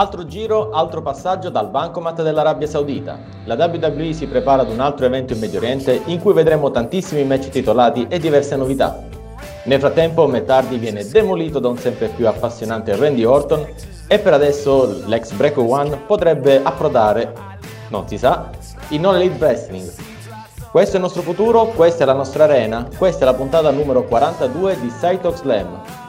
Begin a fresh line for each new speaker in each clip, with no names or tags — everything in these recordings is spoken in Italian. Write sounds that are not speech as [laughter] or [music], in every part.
Altro giro, altro passaggio dal bancomat dell'Arabia Saudita. La WWE si prepara ad un altro evento in Medio Oriente in cui vedremo tantissimi match titolati e diverse novità. Nel frattempo Mettardi viene demolito da un sempre più appassionante Randy Orton e per adesso l'ex Breaker One potrebbe approdare, non si sa, in Non Elite Wrestling. Questo è il nostro futuro, questa è la nostra arena, questa è la puntata numero 42 di Cytox Slam.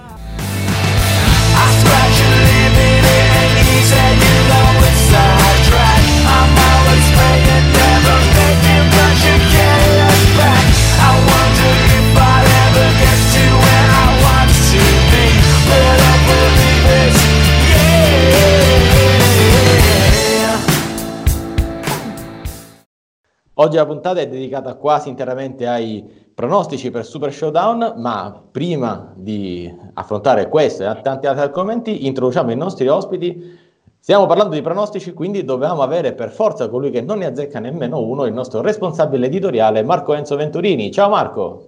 Oggi la puntata è dedicata quasi interamente ai pronostici per Super Showdown, ma prima di affrontare questo e tanti altri argomenti introduciamo i nostri ospiti. Stiamo parlando di pronostici, quindi dobbiamo avere per forza colui che non ne azzecca nemmeno uno, il nostro responsabile editoriale Marco Enzo Venturini. Ciao Marco!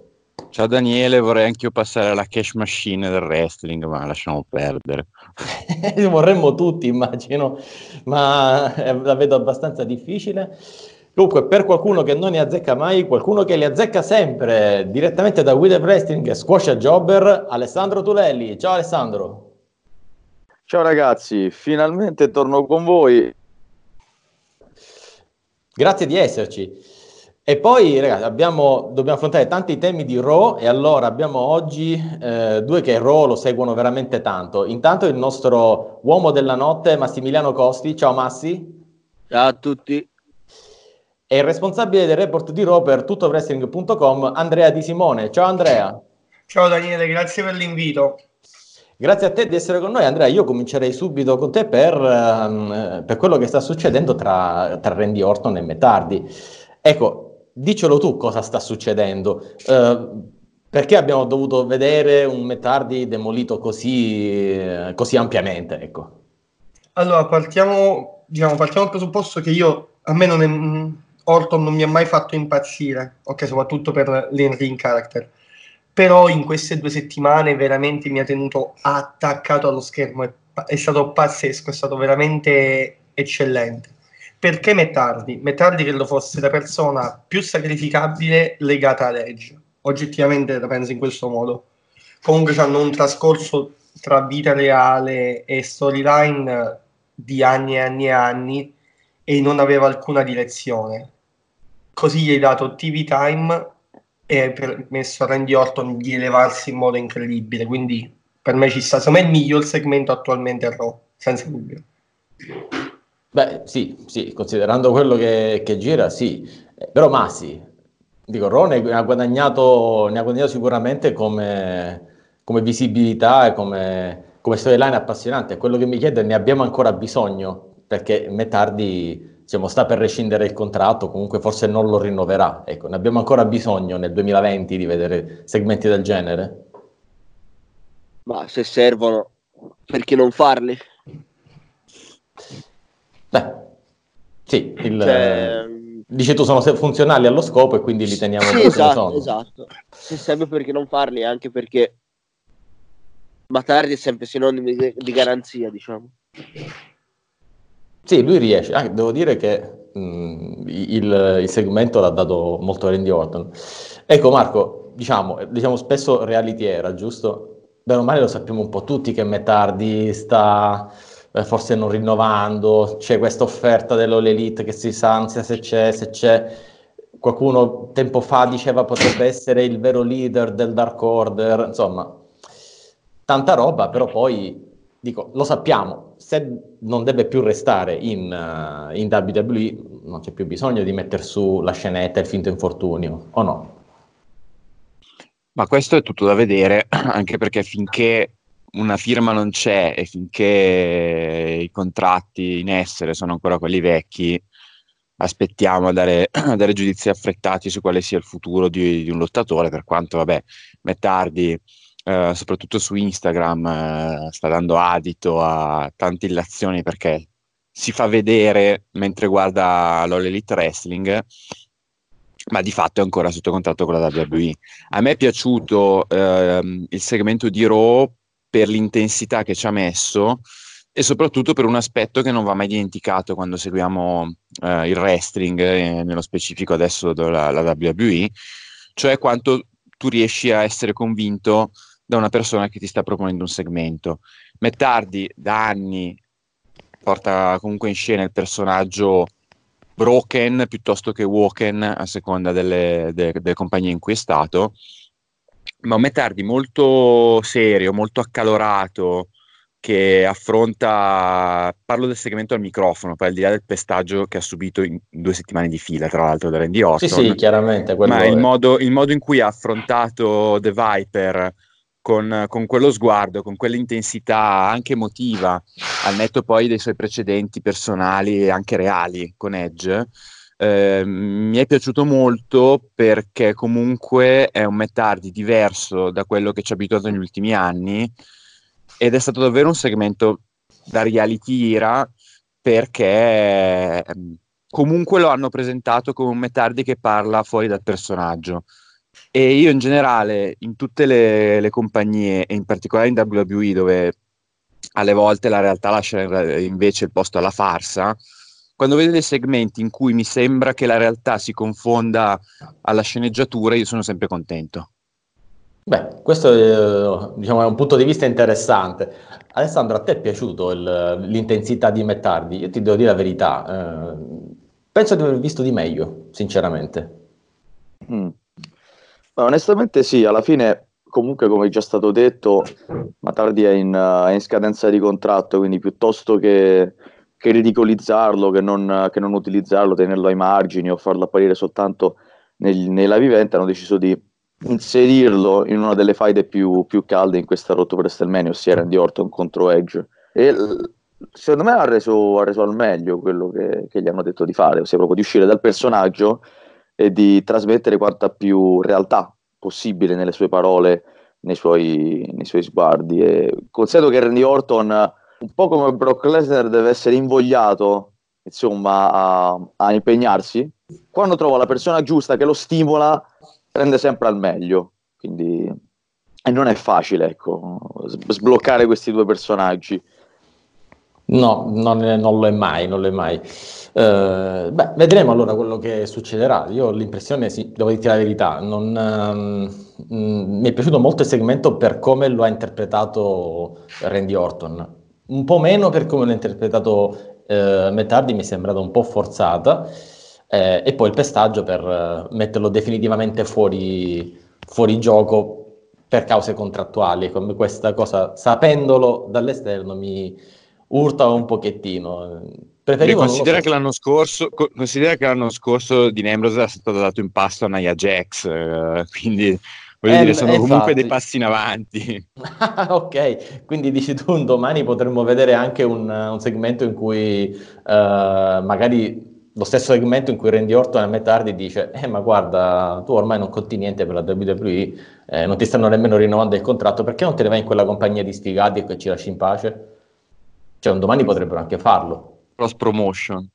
Ciao Daniele, vorrei anch'io passare alla cash machine del wrestling, ma lasciamo perdere. [laughs]
Vorremmo tutti, immagino, ma eh, la vedo abbastanza difficile. Dunque, per qualcuno che non ne azzecca mai, qualcuno che li azzecca sempre, direttamente da With Wrestling Squash a Jobber, Alessandro Tulelli. Ciao Alessandro.
Ciao ragazzi, finalmente torno con voi.
Grazie di esserci. E poi, ragazzi, abbiamo, dobbiamo affrontare tanti temi di Raw e allora abbiamo oggi eh, due che Raw lo seguono veramente tanto. Intanto il nostro uomo della notte, Massimiliano Costi. Ciao Massi.
Ciao a tutti
e il responsabile del report di Raw per tuttowrestling.com, Andrea Di Simone. Ciao Andrea.
Ciao Daniele, grazie per l'invito.
Grazie a te di essere con noi. Andrea, io comincerei subito con te per, um, per quello che sta succedendo tra, tra Randy Orton e Metardi. Ecco, dicelo tu cosa sta succedendo. Uh, perché abbiamo dovuto vedere un Metardi demolito così, così ampiamente? Ecco.
Allora, partiamo, diciamo, partiamo dal presupposto che io, a me non è, Orton non mi ha mai fatto impazzire, ok, soprattutto per l'in-ring character. Però in queste due settimane veramente mi ha tenuto attaccato allo schermo, è, è stato pazzesco, è stato veramente eccellente. Perché Mettardi? Mettardi credo fosse la persona più sacrificabile legata ad Edge. Oggettivamente la penso in questo modo. Comunque hanno un trascorso tra vita reale e storyline di anni e anni e anni e non aveva alcuna direzione così gli hai dato TV time e hai permesso a Randy Orton di elevarsi in modo incredibile. Quindi per me ci sta, secondo me è il miglior segmento attualmente a Raw, senza dubbio.
Beh, sì, sì, considerando quello che, che gira, sì. Eh, però Massi, dico, Raw ne ha guadagnato, ne ha guadagnato sicuramente come, come visibilità e come, come storyline appassionante. Quello che mi chiedo è ne abbiamo ancora bisogno, perché Metardi diciamo, sta per rescindere il contratto, comunque forse non lo rinnoverà. Ecco, ne abbiamo ancora bisogno nel 2020 di vedere segmenti del genere?
Ma se servono, perché non farli?
Beh, sì, il, cioè, dici tu sono funzionali allo scopo e quindi li teniamo
sì, esatto, esatto. Se serve perché non farli, anche perché ma tardi è sempre sinonimo di, di garanzia, diciamo.
Sì, lui riesce. Ah, devo dire che mh, mm, il, il, segmento l'ha dato molto Randy Orton. Ecco Marco, diciamo, diciamo spesso reality era, giusto? Bene o male lo sappiamo un po' tutti che Metardi sta eh, forse non rinnovando, c'è questa offerta dell'All Elite che si sa ansia se c'è, se c'è. Qualcuno tempo fa diceva potrebbe essere il vero leader del Dark Order, insomma, tanta roba, però poi dico, lo sappiamo, se non deve più restare in, uh, in WWE non c'è più bisogno di mettere su la scenetta il finto infortunio, o no?
Ma questo è tutto da vedere, [clears throat] anche perché finché una firma non c'è e finché i contratti in essere sono ancora quelli vecchi, aspettiamo a dare, [clears throat] a dare giudizi affrettati su quale sia il futuro di, di un lottatore, per quanto, vabbè, Mettardi eh, soprattutto su Instagram, eh, sta dando adito a tante illazioni perché si fa vedere mentre guarda l'All Elite Wrestling, ma di fatto è ancora sotto contratto con la WWE. A me è piaciuto ehm, il segmento di Raw per l'intensità che ci ha messo, e soprattutto per un aspetto che non va mai dimenticato quando seguiamo eh, il wrestling, eh, nello specifico adesso la, la WWE, cioè quanto tu riesci a essere convinto da una persona che ti sta proponendo un segmento. Mettardi da anni porta comunque in scena il personaggio broken piuttosto che woken a seconda delle, delle, delle compagnie in cui è stato ma Mettardi molto serio, molto accalorato, che affronta, parlo del segmento al microfono, poi al di là del pestaggio che ha subito in due settimane di fila, tra l'altro da Randy Orton.
Sì, sì, chiaramente.
Ma il modo, il modo, in cui ha affrontato The Viper con, con, quello sguardo, con quell'intensità anche emotiva, al netto poi dei suoi precedenti personali e anche reali con Edge, eh, mi è piaciuto molto perché comunque è un Mettardi diverso da quello che ci ha abituato negli ultimi anni ed è stato davvero un segmento da reality era perché ehm, comunque lo hanno presentato come un Mettardi che parla fuori dal personaggio e io in generale in tutte le, le compagnie e in particolare in WWE dove alle volte la realtà lascia invece il posto alla farsa quando vedo dei segmenti in cui mi sembra che la realtà si confonda alla sceneggiatura io sono sempre contento
Beh, questo è, diciamo, è, un punto di vista interessante. Alessandro, a te è piaciuto il, l'intensità di Mettardi? Io ti devo dire la verità, eh, penso di aver visto di meglio, sinceramente.
Mm. Onestamente sì, alla fine, comunque come già stato detto, Matardi è in, è in scadenza di contratto, quindi piuttosto che, che ridicolizzarlo, che non, che non, utilizzarlo, tenerlo ai margini o farlo apparire soltanto nel, nella vivente, hanno deciso di inserirlo in una delle faide più, più calde in questa rotto per WrestleMania, ossia Randy Orton contro Edge. E secondo me ha reso, ha reso al meglio quello che, che, gli hanno detto di fare, ossia proprio di uscire dal personaggio e di trasmettere quanta più realtà possibile nelle sue parole, nei suoi, nei suoi sguardi. E considero che Randy Orton, un po' come Brock Lesnar, deve essere invogliato insomma, a, a impegnarsi. Quando trova la persona giusta che lo stimola, rende sempre al meglio. Quindi, e non è facile, ecco, sbloccare questi due personaggi.
No, non, non lo è mai, non lo è mai. Uh, beh, vedremo allora quello che succederà. Io ho l'impressione, sì, devo dirti la verità, non, um, mm, mi è piaciuto molto il segmento per come lo ha interpretato Randy Orton. Un po' meno per come l'ha interpretato uh, Metardi, mi è sembrata un po' forzata eh, e poi il pestaggio per eh, metterlo definitivamente fuori, fuori gioco per cause contrattuali, come questa cosa, sapendolo dall'esterno, mi urta un pochettino.
Preferivo considera, che l'anno scorso, considera che l'anno scorso di Nemrose è stato dato in pasto a Nia Jax, eh, quindi voglio eh, dire, sono comunque infatti. dei passi in avanti. [laughs]
ok, quindi dici tu un domani potremmo vedere anche un, un segmento in cui uh, magari lo stesso segmento in cui Randy Orton a metà tardi dice eh ma guarda tu ormai non conti niente per la WWE eh, non ti stanno nemmeno rinnovando il contratto perché non te ne vai in quella compagnia di sfigati e che ci lasci in pace cioè un domani potrebbero anche farlo.
Cross promotion.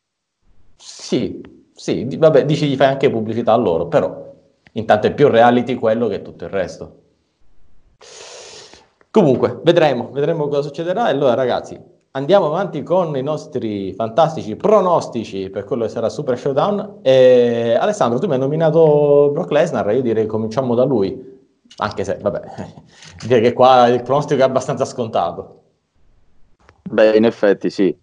Sì sì vabbè dici gli fai anche pubblicità a loro però intanto è più reality quello che tutto il resto. Comunque vedremo vedremo cosa succederà. E allora ragazzi andiamo avanti con i nostri fantastici pronostici per quello che sarà Super Showdown. E Alessandro, tu mi hai nominato Brock Lesnar, io direi cominciamo da lui, anche se, vabbè, [laughs] direi che qua il pronostico è abbastanza scontato.
Beh, in effetti sì,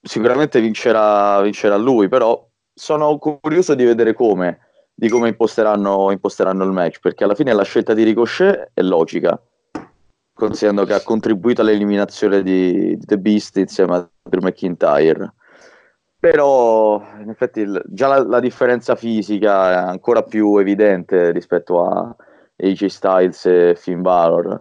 sicuramente vincerà, vincerà lui, però sono curioso di vedere come, di come imposteranno, imposteranno il match, perché alla fine la scelta di Ricochet è logica considerando che ha contribuito all'eliminazione di, di The Beast insieme a Drew McIntyre. Però in effetti il, già la, la, differenza fisica è ancora più evidente rispetto a AJ Styles e Finn Balor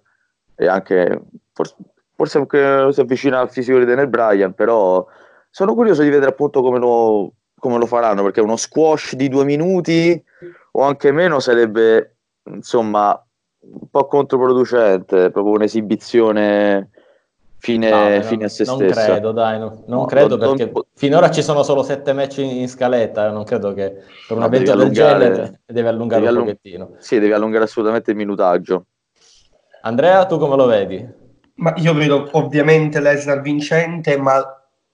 e anche forse, forse anche si avvicina al fisico di Daniel Bryan, però sono curioso di vedere appunto come lo, come lo faranno perché uno squash di due minuti o anche meno sarebbe insomma un po' controproducente, proprio un'esibizione fine, no, fine a se
non
stessa.
Non credo, dai, no, non no, credo non, perché non... finora ci sono solo sette match in, in scaletta, non credo che per un evento del genere deve allungare devi un allung- pochettino.
Sì, devi allungare assolutamente il minutaggio.
Andrea, tu come lo vedi?
Ma io vedo ovviamente Lesnar vincente, ma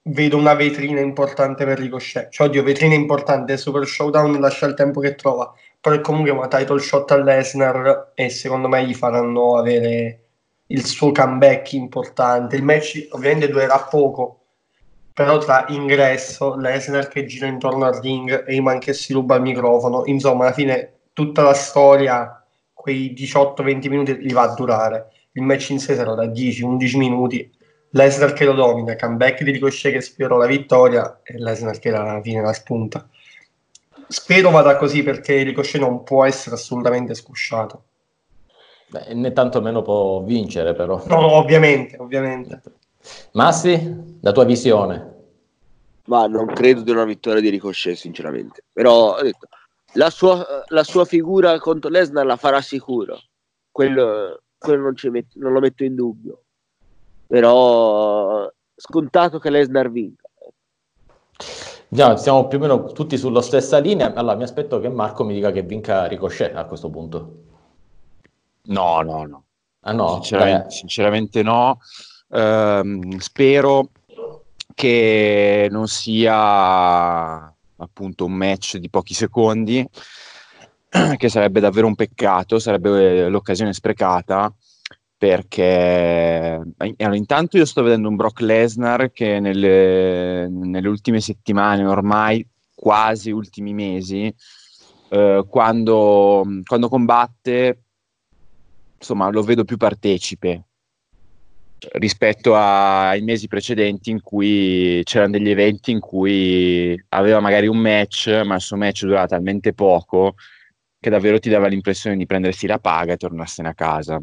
vedo una vetrina importante per Ricochet. Cioè, oddio, vetrina importante, Super Showdown lascia il tempo che trova, però è comunque una title shot a Lesnar e secondo me gli faranno avere il suo comeback importante. Il match ovviamente durerà poco, però tra ingresso, Lesnar che gira intorno al ring e Iman che si ruba il microfono, insomma, alla fine tutta la storia, quei 18-20 minuti li va a durare. Il match in sé sarà da 10-11 minuti. Lesnar che lo domina, comeback di Ricochet che sfiora la vittoria e Lesnar che alla fine la spunta. Spero vada così perché Ricochet non può essere assolutamente scusciato.
Beh, né tantomeno può vincere, però.
No, ovviamente, ovviamente.
Massi, la tua visione?
Ma non credo di una vittoria di Ricochet, sinceramente. Però ho detto, la, sua, la sua figura contro Lesnar la farà sicuro. Quello, quello non, met- non, lo metto in dubbio. Però scontato che Lesnar vinca.
Già, siamo più o meno tutti sulla stessa linea. Allora, mi aspetto che Marco mi dica che vinca Ricochet a questo punto.
No, no, no.
Ah, no?
Sinceramente, sinceramente no. Ehm, spero che non sia appunto un match di pochi secondi, che sarebbe davvero un peccato, sarebbe l'occasione sprecata perché allora, intanto io sto vedendo un Brock Lesnar che nelle, nelle ultime settimane, ormai quasi ultimi mesi, eh, quando, quando combatte insomma, lo vedo più partecipe rispetto a, ai mesi precedenti in cui c'erano degli eventi in cui aveva magari un match, ma il suo match durava talmente poco che davvero ti dava l'impressione di prendersi la paga e tornarsene a casa.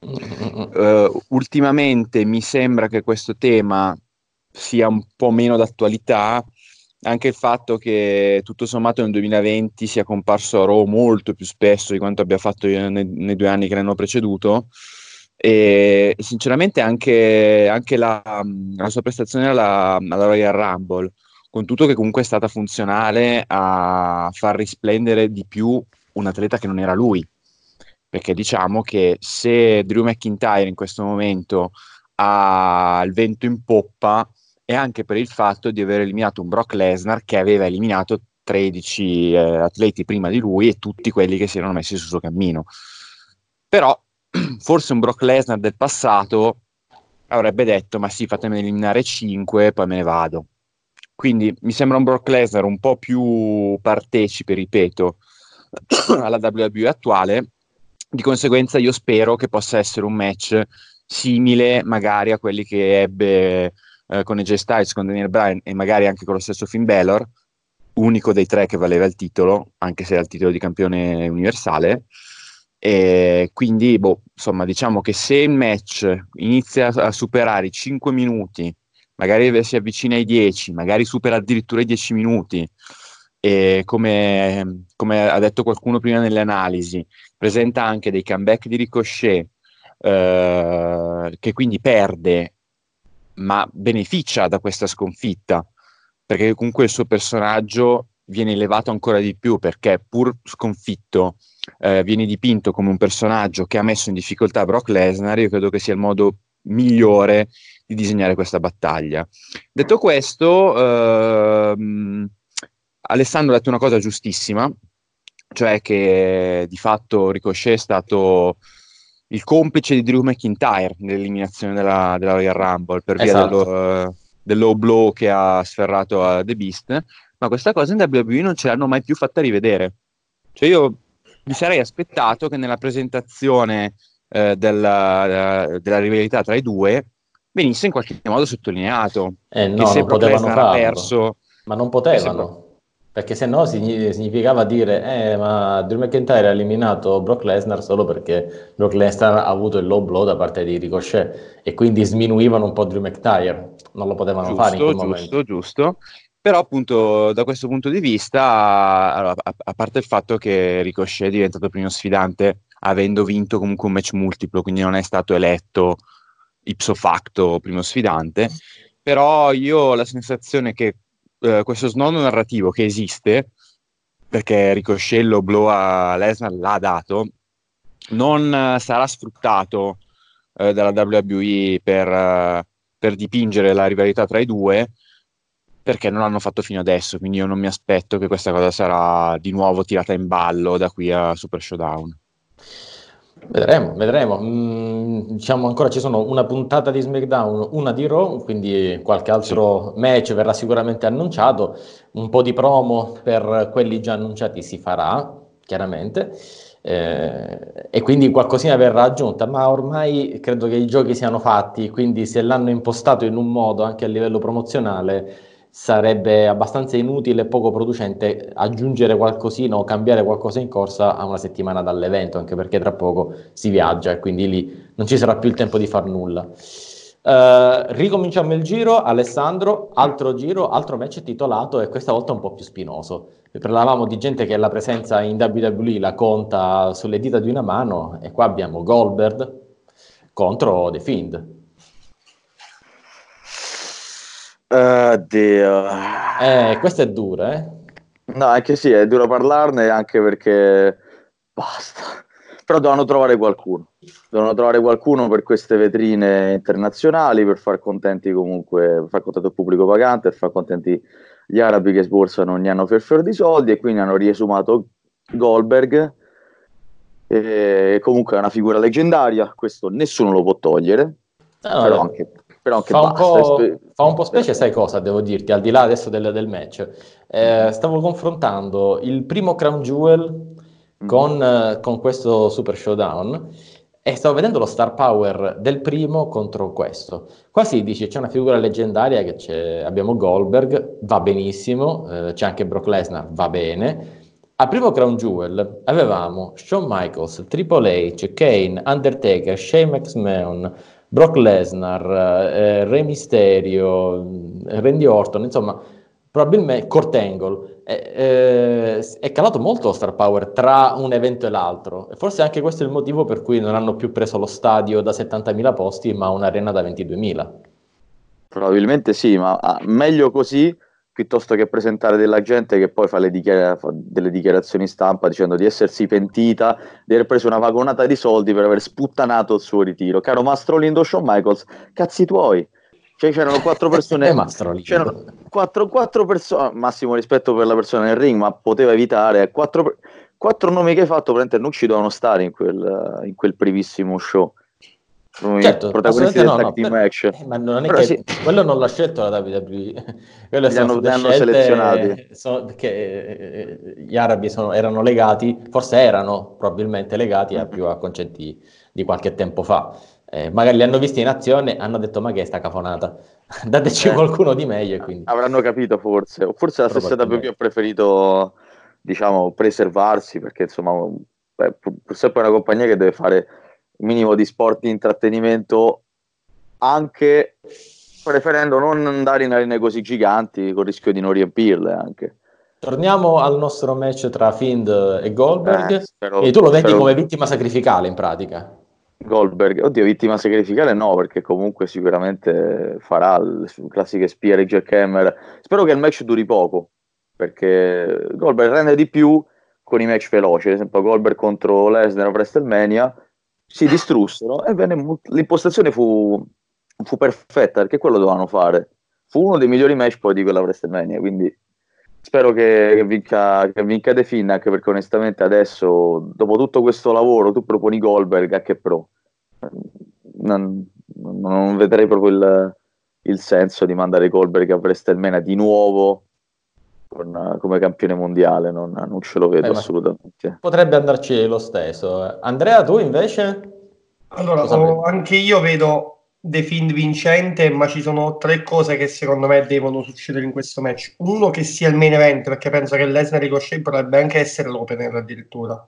Uh, ultimamente mi sembra che questo tema sia un po' meno d'attualità anche il fatto che tutto sommato nel 2020 sia comparso a Raw molto più spesso di quanto abbia fatto nei, nei due anni che l'hanno preceduto e sinceramente anche, anche la, la, sua prestazione alla, alla, Royal Rumble con tutto che comunque è stata funzionale a far risplendere di più un atleta che non era lui perché diciamo che se Drew McIntyre in questo momento ha il vento in poppa e anche per il fatto di aver eliminato un Brock Lesnar che aveva eliminato 13 eh, atleti prima di lui e tutti quelli che si erano messi sul suo cammino. Però [clears throat] forse un Brock Lesnar del passato avrebbe detto ma sì fatemi eliminare 5 poi me ne vado. Quindi mi sembra un Brock Lesnar un po' più partecipe, ripeto, [coughs] alla WWE attuale. Di conseguenza io spero che possa essere un match simile magari a quelli che ebbe eh, con AJ Styles, con Daniel Bryan e magari anche con lo stesso Finn Balor, unico dei tre che valeva il titolo, anche se era il titolo di campione universale. E quindi, boh, insomma, diciamo che se il match inizia a superare i 5 minuti, magari si avvicina ai 10, magari supera addirittura i 10 minuti, e come, come ha detto qualcuno prima nelle analisi, presenta anche dei comeback di ricochet, eh, che quindi perde ma beneficia da questa sconfitta, perché comunque il suo personaggio viene elevato ancora di più, perché pur sconfitto eh, viene dipinto come un personaggio che ha messo in difficoltà Brock Lesnar, io credo che sia il modo migliore di disegnare questa battaglia. Detto questo, ehm, Alessandro ha detto una cosa giustissima, cioè che di fatto Ricochet è stato il complice di Drew McIntyre nell'eliminazione della, della Royal Rumble per via
esatto.
dello, del low blow che ha sferrato a The Beast, ma questa cosa in WWE non ce l'hanno mai più fatta rivedere. Cioè io mi sarei aspettato che nella presentazione eh, della, della rivalità tra i due venisse in qualche modo sottolineato
eh no,
che se
non potevano farlo.
perso
ma non potevano perché se no significava dire, eh, ma Drew McIntyre ha eliminato Brock Lesnar solo perché Brock Lesnar ha avuto il low blow da parte di Ricochet e quindi sminuivano un po' Drew McIntyre. Non lo potevano
giusto,
fare in quel
giusto,
momento.
Giusto, Però appunto da questo punto di vista, allora, a, a, parte il fatto che Ricochet è diventato primo sfidante avendo vinto comunque un match multiplo, quindi non è stato eletto ipso facto primo sfidante, però io ho la sensazione che eh, questo snodo narrativo che esiste, perché Ricoscello Blow a Lesnar l'ha dato, non uh, sarà sfruttato eh, della WWE per, uh, per dipingere la rivalità tra i due, perché non l'hanno fatto fino adesso, quindi io non mi aspetto che questa cosa sarà di nuovo tirata in ballo da qui a Super Showdown.
Vedremo, vedremo. Mm, diciamo ancora ci sono una puntata di SmackDown, una di Raw, quindi qualche altro sì. match verrà sicuramente annunciato, un po' di promo per quelli già annunciati si farà, chiaramente. Eh, e quindi qualcosina verrà aggiunta, ma ormai credo che i giochi siano fatti, quindi se l'hanno impostato in un modo anche a livello promozionale, sarebbe abbastanza inutile e poco producente aggiungere qualcosina o cambiare qualcosa in corsa a una settimana dall'evento, anche perché tra poco si viaggia e quindi lì non ci sarà più il tempo di far nulla. Uh, ricominciamo il giro, Alessandro, altro giro, altro match titolato e questa volta un po' più spinoso. Parlavamo di gente che la presenza in WWE la conta sulle dita di una mano e qua abbiamo Goldberg contro The Fiend.
Oddio.
Eh, questa è dura, eh?
No, anche sì, è duro parlarne anche perché basta. Però devono trovare qualcuno. Devono trovare qualcuno per queste vetrine internazionali, per far contenti comunque, per far contento il pubblico pagante, per far contenti gli arabi che sborsano ogni anno per fior di soldi e quindi hanno riesumato Goldberg. E comunque è una figura leggendaria, questo nessuno lo può togliere. No, però anche però anche
fa, un po', fa un po' specie, sai cosa devo dirti, al di là adesso del, del match. Eh, stavo confrontando il primo Crown Jewel mm. con, eh, con, questo Super Showdown e stavo vedendo lo star power del primo contro questo. Qua si dice c'è una figura leggendaria che c'è, abbiamo Goldberg, va benissimo, eh, c'è anche Brock Lesnar, va bene. Al primo Crown Jewel avevamo Shawn Michaels, Triple H, Kane, Undertaker, Shane McMahon, Brock Lesnar, eh, Re Mysterio, Randy Orton, insomma, probabilmente Kurt Angle. Eh, eh, è calato molto lo star power tra un evento e l'altro e forse anche questo è il motivo per cui non hanno più preso lo stadio da 70.000 posti ma un'arena da 22.000
probabilmente sì ma ah, meglio così piuttosto che presentare della gente che poi fa, dichiara- fa, delle dichiarazioni stampa dicendo di essersi pentita, di aver preso una vagonata di soldi per aver sputtanato il suo ritiro. Caro Mastro Lindo Shawn Michaels, cazzi tuoi. Cioè c'erano quattro [laughs] persone, c'erano quattro, quattro persone, massimo rispetto per la persona nel ring, ma poteva evitare, quattro, quattro nomi che hai fatto, praticamente non ci dovevano stare in quel, in quel privissimo show
certo, protagonisti no, no, per, eh, ma non è Però che sì. quello non l'ha scelto la WWE [laughs] quello è
hanno, hanno selezionati.
so, perché eh, gli arabi sono, erano legati forse erano probabilmente legati a più a concetti di qualche tempo fa. Eh, magari li hanno visti in azione hanno detto ma che è sta cafonata? [laughs] Dateci eh, qualcuno di meglio quindi.
avranno capito forse. O forse la stessa WWE ha preferito diciamo preservarsi perché insomma beh, purtroppo è una compagnia che deve fare minimo di sport di intrattenimento anche preferendo non andare in arene così giganti con il rischio di non riempirle anche.
Torniamo al nostro match tra Find e Goldberg eh, spero, e tu lo vedi spero... come vittima sacrificale in pratica.
Goldberg, oddio, vittima sacrificale no, perché comunque sicuramente farà le classiche spie Jack Hammer. Spero che il match duri poco, perché Goldberg rende di più con i match veloci, ad esempio Goldberg contro Lesnar a WrestleMania si distrussero e venne, l'impostazione fu, fu, perfetta perché quello dovevano fare. Fu uno dei migliori match poi di quella WrestleMania, quindi spero che, che, vinca, che vinca The Finn, anche perché onestamente adesso, dopo tutto questo lavoro, tu proponi Goldberg a che pro? Non, non vedrei proprio il, il, senso di mandare Goldberg a WrestleMania di nuovo con, come campione mondiale, non, non ce lo vedo eh, assolutamente.
Potrebbe andarci lo stesso. Andrea, tu invece?
Allora, oh, anche io vedo The Fiend vincente, ma ci sono tre cose che secondo me devono succedere in questo match. Uno, che sia il main event, perché penso che Lesnar Ricochet potrebbe anche essere l'opener addirittura.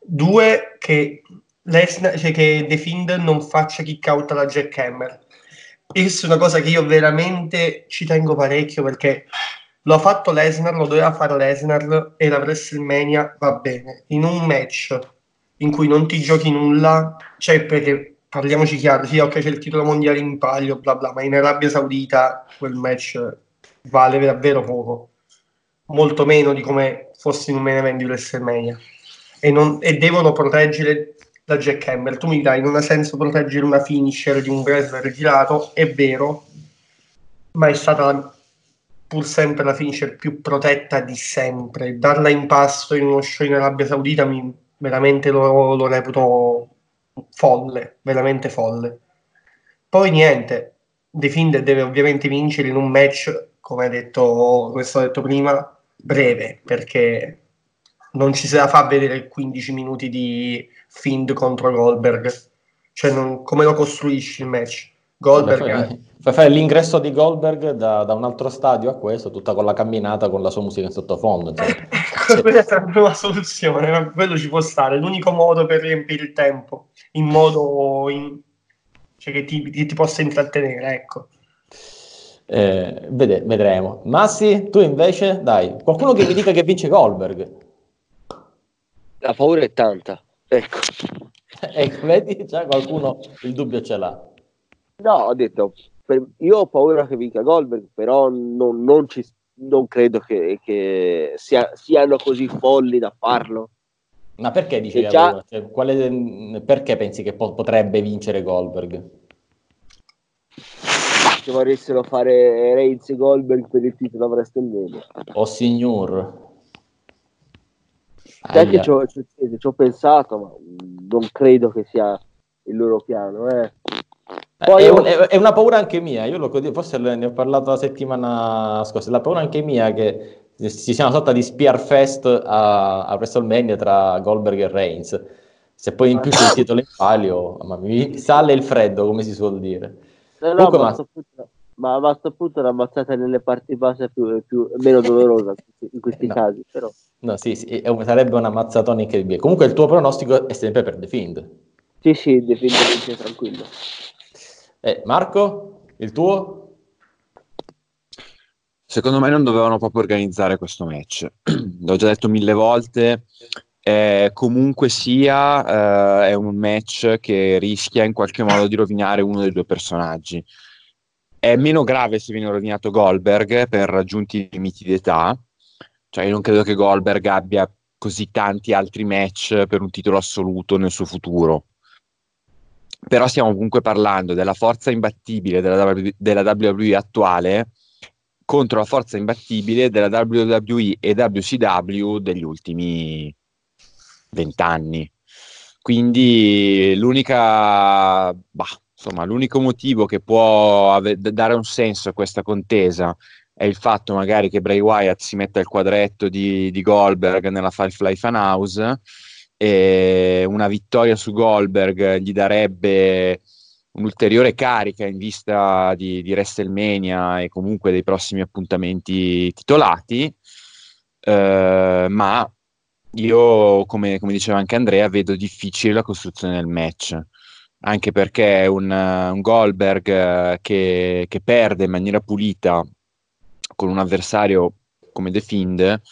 Due, che, Lesnar, cioè che The Fiend non faccia kick out alla Jack Hammer. Questa è una cosa che io veramente ci tengo parecchio perché lo ha fatto Lesnar, lo doveva fare Lesnar e la WrestleMania va bene. In un match in cui non ti giochi nulla, cioè perché parliamoci chiaro, sì, ok, c'è il titolo mondiale in palio, bla bla, ma in Arabia Saudita quel match vale davvero poco, molto meno di come fosse in un main event di WrestleMania. E, non, e devono proteggere da Jack Hammer. Tu mi dai, non ha senso proteggere una finisher di un wrestler ritirato, è vero, ma è stata pur sempre la finisher più protetta di sempre. Darla in pasto in uno show in Arabia Saudita mi, veramente lo, lo reputo folle, veramente folle. Poi niente, The Fiend deve ovviamente vincere in un match, come ha detto, come ho detto prima, breve, perché non ci si fa vedere 15 minuti di Fiend contro Goldberg. Cioè, non, come lo costruisci il match? Goldberg...
Fai, fai fare l'ingresso di Goldberg da, da, un altro stadio a questo, tutta con la camminata, con la sua musica in sottofondo.
Quella sarebbe una soluzione, quello ci può stare. L'unico modo per riempire il tempo, in modo in... Cioè, che, ti, che ti possa intrattenere, ecco.
Eh, vede, vedremo. Massi, tu invece, dai, qualcuno che mi dica che vince Goldberg.
La paura è tanta, ecco. [laughs]
ecco, vedi, già qualcuno il dubbio ce l'ha.
No, ho detto, per, io ho paura che vinca Goldberg, però non, non, ci, non credo che, che sia, siano così folli da farlo.
Ma perché dici che già... cioè, quale, perché pensi che po- potrebbe vincere Goldberg?
Se volessero fare Reigns e Goldberg per il titolo da WrestleMania.
Oh signor.
Sai che ci ho, ci, ci ho, pensato, ma non credo che sia il loro piano. Eh.
Poi è, un, è, una paura anche mia, io lo, forse ne ho parlato la settimana scorsa, la paura anche mia che ci sia una sorta di spear fest a, a WrestleMania tra Goldberg e Reigns. Se poi in più c'è il [laughs] titolo in palio, ma mi sale il freddo, come si suol dire.
No, no, Comunque, ma, ma... A questo punto l'ammazzata nelle parti basse più, più, meno dolorosa in questi
no.
casi, però.
No, sì, sì, sarebbe una mazzatona incredibile. Comunque il tuo pronostico è sempre per The Fiend.
Sì, sì, The Fiend vince tranquillo.
Eh, Marco, il tuo?
Secondo me non dovevano proprio organizzare questo match. [clears throat] L'ho già detto mille volte. Eh, comunque sia, eh, è un match che rischia in qualche modo di rovinare uno dei due personaggi. È meno grave se viene rovinato Goldberg per raggiunti limiti d'età, cioè, io non credo che Goldberg abbia così tanti altri match per un titolo assoluto nel suo futuro. Però stiamo comunque parlando della forza imbattibile della, della WWE attuale contro la forza imbattibile della WWE e WCW degli ultimi vent'anni. Quindi l'unica, bah, insomma, l'unico motivo che può ave- dare un senso a questa contesa è il fatto magari che Bray Wyatt si metta il quadretto di, di Goldberg nella Firefly Funhouse e una vittoria su Goldberg gli darebbe un'ulteriore carica in vista di, di WrestleMania e comunque dei prossimi appuntamenti titolati, eh, ma io, come, come, diceva anche Andrea, vedo difficile la costruzione del match, anche perché un, un Goldberg che, che perde in maniera pulita con un avversario come The Fiend,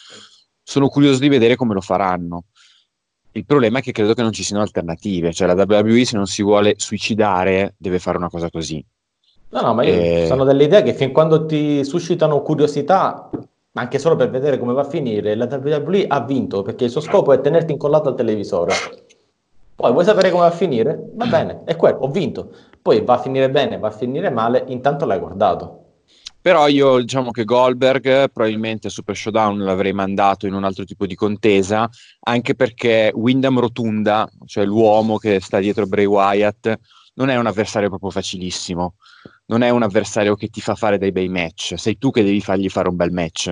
sono curioso di vedere come lo faranno. Il problema è che credo che non ci siano alternative, cioè la WWE se non si vuole suicidare deve fare una cosa così.
No, no, ma io e... sono delle idee che fin quando ti suscitano curiosità, anche solo per vedere come va a finire, la WWE ha vinto perché il suo scopo è tenerti incollato al televisore. Poi vuoi sapere come va a finire? Va bene, è quello, ho vinto. Poi va a finire bene, va a finire male, intanto l'hai guardato.
Però io diciamo che Goldberg probabilmente Super Showdown l'avrei mandato in un altro tipo di contesa, anche perché Wyndham Rotunda, cioè l'uomo che sta dietro Bray Wyatt, non è un avversario proprio facilissimo. Non è un avversario che ti fa fare dei bei match, sei tu che devi fargli fare un bel match.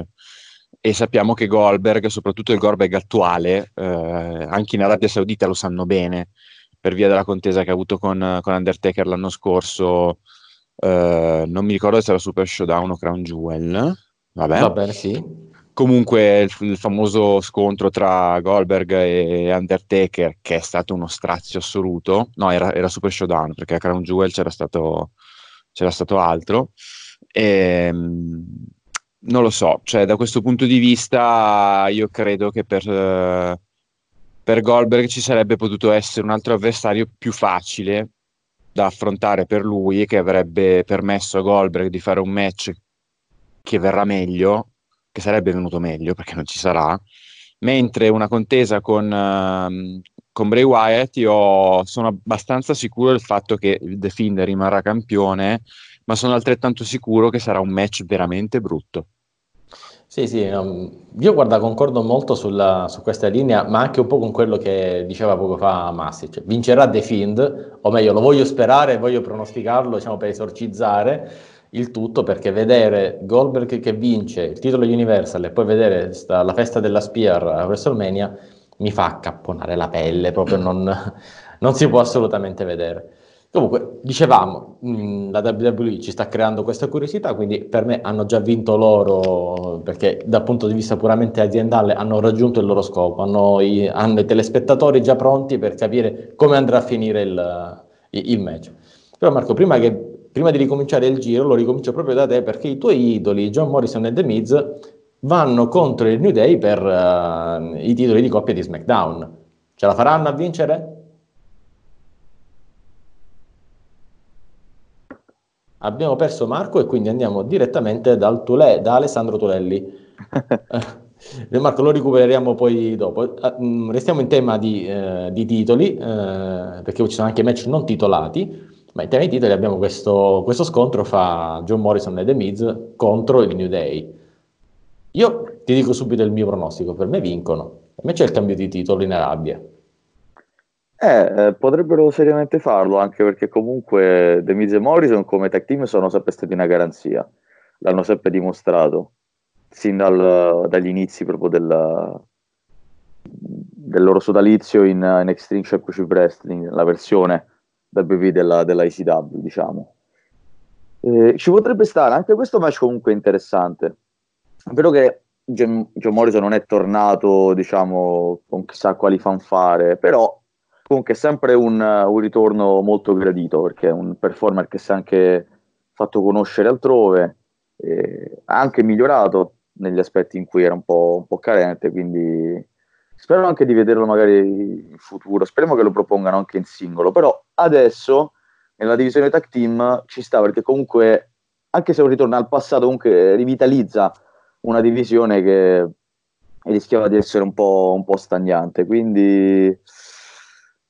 E sappiamo che Goldberg, soprattutto il Goldberg attuale, eh, anche in Arabia Saudita lo sanno bene, per via della contesa che ha avuto con, con Undertaker l'anno scorso, Uh, non mi ricordo se era Super Showdown o Crown Jewel. Vabbè.
Va bene, sì.
Comunque il, il, famoso scontro tra Goldberg e Undertaker, che è stato uno strazio assoluto. No, era, era Super Showdown, perché a Crown Jewel c'era stato, c'era stato altro. E, ehm, non lo so, cioè da questo punto di vista io credo che per, per Goldberg ci sarebbe potuto essere un altro avversario più facile da affrontare per lui che avrebbe permesso a Goldberg di fare un match che verrà meglio, che sarebbe venuto meglio perché non ci sarà, mentre una contesa con, uh, con Bray Wyatt io sono abbastanza sicuro del fatto che The Fiend rimarrà campione, ma sono altrettanto sicuro che sarà un match veramente brutto.
Sì, sì, io guarda, concordo molto sulla, su questa linea, ma anche un po' con quello che diceva poco fa Massi, cioè, vincerà The Fiend, o meglio, lo voglio sperare, voglio pronosticarlo, diciamo, per esorcizzare il tutto, perché vedere Goldberg che vince il titolo Universal e poi vedere sta, la festa della Spear a WrestleMania mi fa accapponare la pelle, proprio non, [laughs] non si può assolutamente vedere. Comunque, dicevamo, mm, la WWE ci sta creando questa curiosità, quindi per me hanno già vinto loro, perché dal punto di vista puramente aziendale hanno raggiunto il loro scopo, hanno i, hanno i telespettatori già pronti per capire come andrà a finire il, il match. Però Marco, prima, che, prima di ricominciare il giro, lo ricomincio proprio da te, perché i tuoi idoli, John Morrison e The Miz, vanno contro il New Day per uh, i titoli di coppia di SmackDown. Ce la faranno a vincere? Abbiamo perso Marco e quindi andiamo direttamente dal Tule, da Alessandro Tulelli. [laughs] Eh, Marco lo recupereremo poi dopo. Eh, mm, restiamo in tema di, eh, di titoli, eh, perché ci sono anche match non titolati, ma in tema di titoli abbiamo questo, questo scontro fra John Morrison e The Miz contro il New Day. Io ti dico subito il mio pronostico, per me vincono. Per me c'è il cambio di titolo in Arabia.
Eh, eh, potrebbero seriamente farlo, anche perché comunque The Miz e Morrison come tag team sono sempre stati una garanzia, l'hanno sempre dimostrato, sin dal, dagli inizi proprio della, del loro sodalizio in, in Extreme Championship Wrestling, la versione WV della, della ICW, diciamo. Eh, ci potrebbe stare anche questo match comunque interessante. È vero che John, John Morrison non è tornato, diciamo, con chissà quali fanfare, però comunque è sempre un, un, ritorno molto gradito perché è un performer che si è anche fatto conoscere altrove, ha anche migliorato negli aspetti in cui era un po', un po', carente, quindi spero anche di vederlo magari in futuro, speriamo che lo propongano anche in singolo, però adesso nella divisione tag team ci sta perché comunque anche se un ritorno al passato comunque rivitalizza una divisione che rischiava di essere un po', un po stagnante, quindi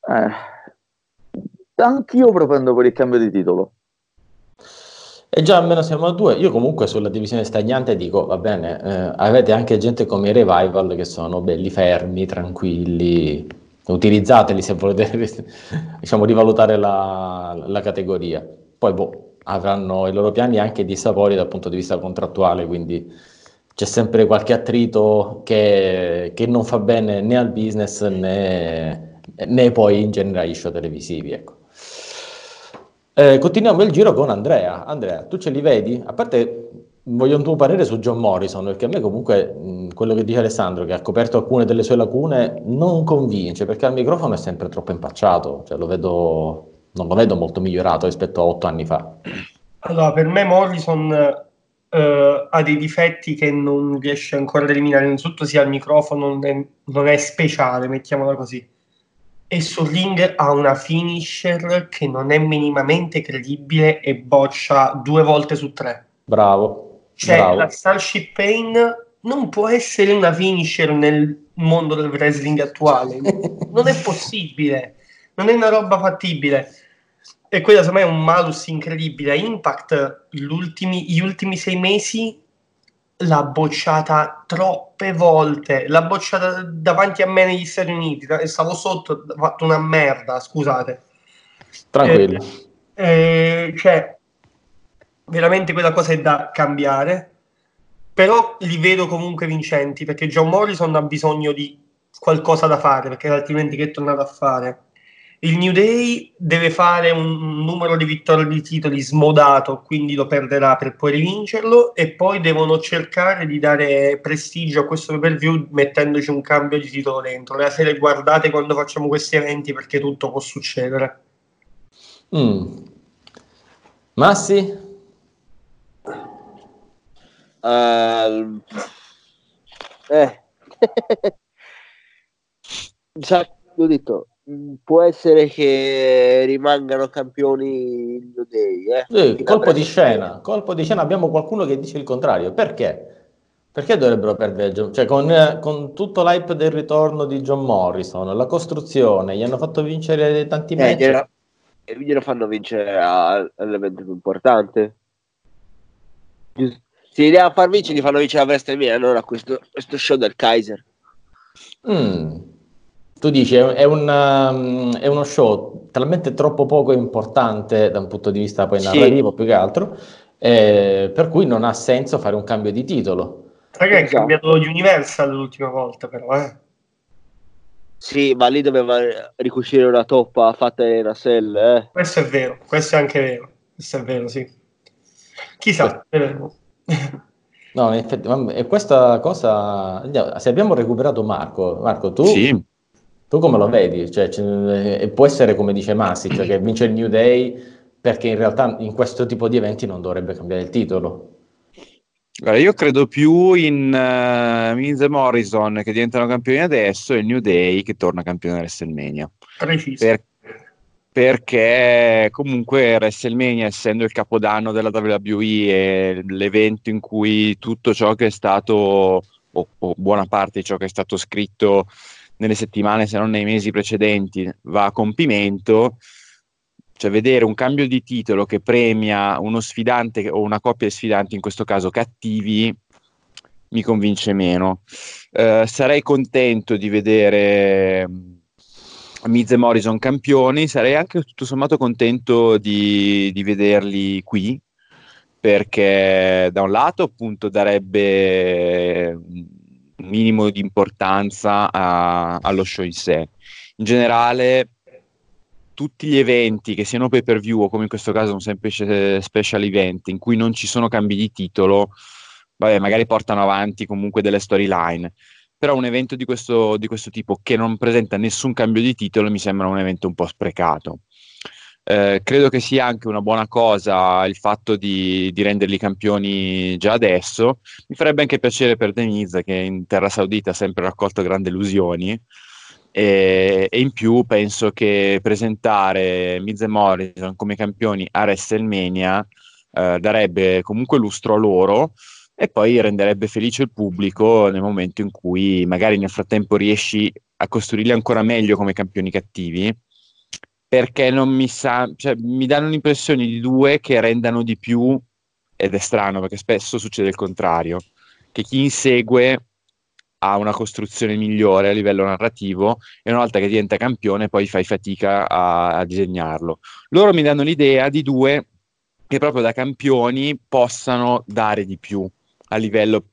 eh, anch'io propendo per il cambio di titolo.
E già almeno siamo a due. Io comunque sulla divisione stagnante dico, va bene, eh, avete anche gente come i Revival che sono belli fermi, tranquilli, utilizzateli se volete [laughs] diciamo, rivalutare la, la categoria. Poi boh, avranno i loro piani anche di sapori dal punto di vista contrattuale, quindi c'è sempre qualche attrito che, che non fa bene né al business né né poi in genere agli show televisivi. Ecco. Eh, continuiamo il giro con Andrea. Andrea, tu ce li vedi? A parte voglio un tuo parere su John Morrison, perché a me comunque mh, quello che dice Alessandro, che ha coperto alcune delle sue lacune, non convince, perché al microfono è sempre troppo impacciato, cioè lo vedo, non lo vedo molto migliorato rispetto a otto anni fa.
Allora, per me Morrison eh, ha dei difetti che non riesce ancora ad eliminare, innanzitutto sia il microfono non è, non è speciale, mettiamola così e sul ring ha una finisher che non è minimamente credibile e boccia due volte su tre.
Bravo.
Cioè,
bravo.
la Starship Pain non può essere una finisher nel mondo del wrestling attuale. [laughs] non è possibile. Non è una roba fattibile. E quella, secondo me, è un malus incredibile. Impact, gli ultimi, gli ultimi sei mesi l'ha bocciata troppe volte, l'ha bocciata davanti a me negli Stati Uniti, stavo sotto, ho fatto una merda, scusate.
Tranquillo.
Eh, eh, cioè, veramente quella cosa è da cambiare, però li vedo comunque vincenti, perché John Morrison ha bisogno di qualcosa da fare, perché altrimenti che è tornato a fare? Il New Day deve fare un numero di vittorie di titoli smodato, quindi lo perderà per poi rivincerlo e poi devono cercare di dare prestigio a questo pay view mettendoci un cambio di titolo dentro. La serie guardate quando facciamo questi eventi perché tutto può succedere.
Mm. Massi?
Uh, eh. [laughs] Già, ho detto può essere che rimangano campioni il New Day. Eh?
Sì, colpo di scena, colpo di scena, abbiamo qualcuno che dice il contrario. Perché? Perché dovrebbero perdere? Cioè, con, con tutto l'hype del ritorno di John Morrison, la costruzione, gli hanno fatto vincere tanti
Eh,
match.
e glielo fanno vincere a- all'evento più importante. Se li devono far vincere, li fanno vincere a WrestleMania, non a questo, questo show del Kaiser.
Mm. Tu dici, è, è un, um, è uno show talmente troppo poco importante da un punto di vista poi
Sì.
narrativo più che altro, eh, per cui non ha senso fare un cambio di titolo.
Raga, è
Esatto.
cambiato Universal l'ultima volta, però, eh.
Sì, ma lì doveva ricucire una toppa fatta in Russell, eh.
Questo è vero, questo è anche vero. Questo è vero, sì. Chissà, vedremo.
No, in effetti, ma- e questa cosa, se abbiamo recuperato Marco, Marco, tu,
Sì,
tu come lo vedi? Cioè, ce- e può essere come dice Massi, cioè che vince il New Day perché in realtà in questo tipo di eventi non dovrebbe cambiare il titolo.
Guarda, io credo più in uh, Miz e Morrison che diventano campioni adesso e il New Day che torna campione a WrestleMania.
Preciso.
Per- perché comunque WrestleMania, essendo il capodanno della WWE, è l'evento in cui tutto ciò che è stato, o, o buona parte di ciò che è stato scritto nelle settimane, se non nei mesi precedenti, va a compimento. Cioè, vedere un cambio di titolo che premia uno sfidante o una coppia di sfidanti, in questo caso cattivi, mi convince meno. Eh, sarei contento di vedere mh, Miz e Morrison campioni, sarei anche tutto sommato contento di, di vederli qui, perché da un lato appunto darebbe minimo di importanza a- allo show in sé. In generale, tutti gli eventi, che siano pay per view o come in questo caso un semplice special event, in cui non ci sono cambi di titolo, vabbè, magari portano avanti comunque delle storyline. Però un evento di questo, di questo tipo che non presenta nessun cambio di titolo mi sembra un evento un po' sprecato. Eh, credo che sia anche una buona cosa il fatto di, di renderli campioni già adesso. Mi farebbe anche piacere per Miz, che in Terra Saudita ha sempre raccolto grandi illusioni. E, e in più penso che presentare Miz e Morrison come campioni a WrestleMania eh, darebbe comunque lustro a loro e poi renderebbe felice il pubblico nel momento in cui magari nel frattempo riesci a costruirli ancora meglio come campioni cattivi perché non mi sa, cioè mi danno l'impressione di due che rendano di più ed è strano perché spesso succede il contrario che chi insegue ha una costruzione migliore a livello narrativo e una volta che diventa campione poi fai fatica a, a disegnarlo. Loro mi danno l'idea di due che proprio da campioni possano dare di più a livello,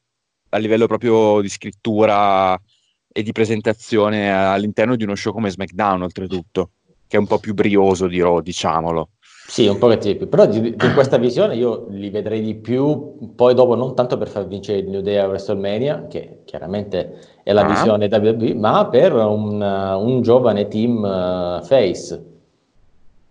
a livello proprio di scrittura e di presentazione all'interno di uno show come SmackDown oltretutto, che è un po' più brioso di Raw, diciamolo.
Sì, un pochettino di più, però di, di questa visione io li vedrei di più, poi dopo non tanto per far vincere il New Day a WrestleMania, che chiaramente è la
Ah.
visione WWE, ma per un, uh, un giovane team uh, face.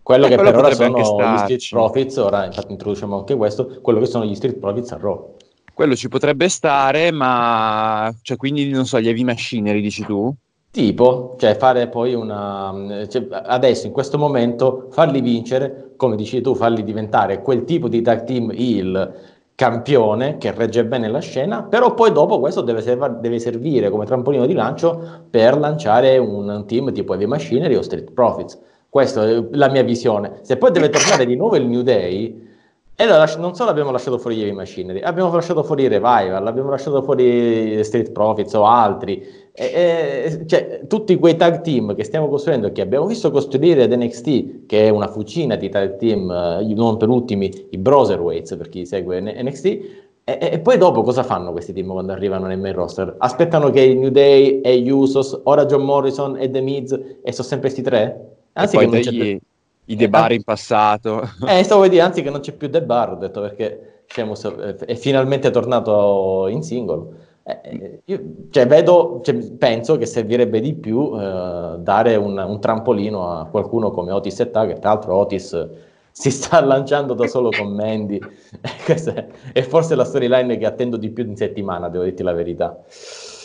Quello
Eh,
che
quello
per ora sono gli. Street Profits, ora infatti introduciamo anche questo, quello che sono gli Street Profits a Raw.
Quello ci potrebbe stare, ma cioè, quindi non so, gli heavy machinery dici tu?
Tipo, cioè fare poi una... cioè, adesso in questo momento farli vincere, come dici tu, farli diventare quel tipo di tag team heel campione che regge bene la scena, però poi dopo questo deve, serva- deve servire come trampolino di lancio per lanciare un team tipo Heavy Machinery o Street Profits. Questa è la mia visione. Se poi deve tornare di nuovo il New Day, e allora non solo abbiamo lasciato fuori Heavy Machinery, abbiamo lasciato fuori Revival, abbiamo lasciato fuori Street Profits o altri. E- e- cioè, tutti quei tag team che stiamo costruendo e che abbiamo visto costruire ad NXT, che è una fucina di tag team, eh, non per ultimi i Broserweights per chi segue NXT, e, e- poi dopo cosa fanno questi team quando arrivano nel main roster? Aspettano che il New Day e gli Usos, ora John Morrison e The Miz, e sono sempre questi tre? Anzi, che non c'è
dagli i De Bar in passato.
eh, stavo per dire, anzi che non c'è più The Bar, ho detto perché Sheamus è finalmente tornato in singolo. Eh, eh, io, cioè, vedo, cioè, penso che servirebbe di più eh, dare un, un trampolino a qualcuno come Otis e Tag, che tra l'altro Otis si sta [laughs] lanciando da solo con Mandy. [laughs] Questa è, è forse la storyline che attendo di più in settimana, devo dirti la verità.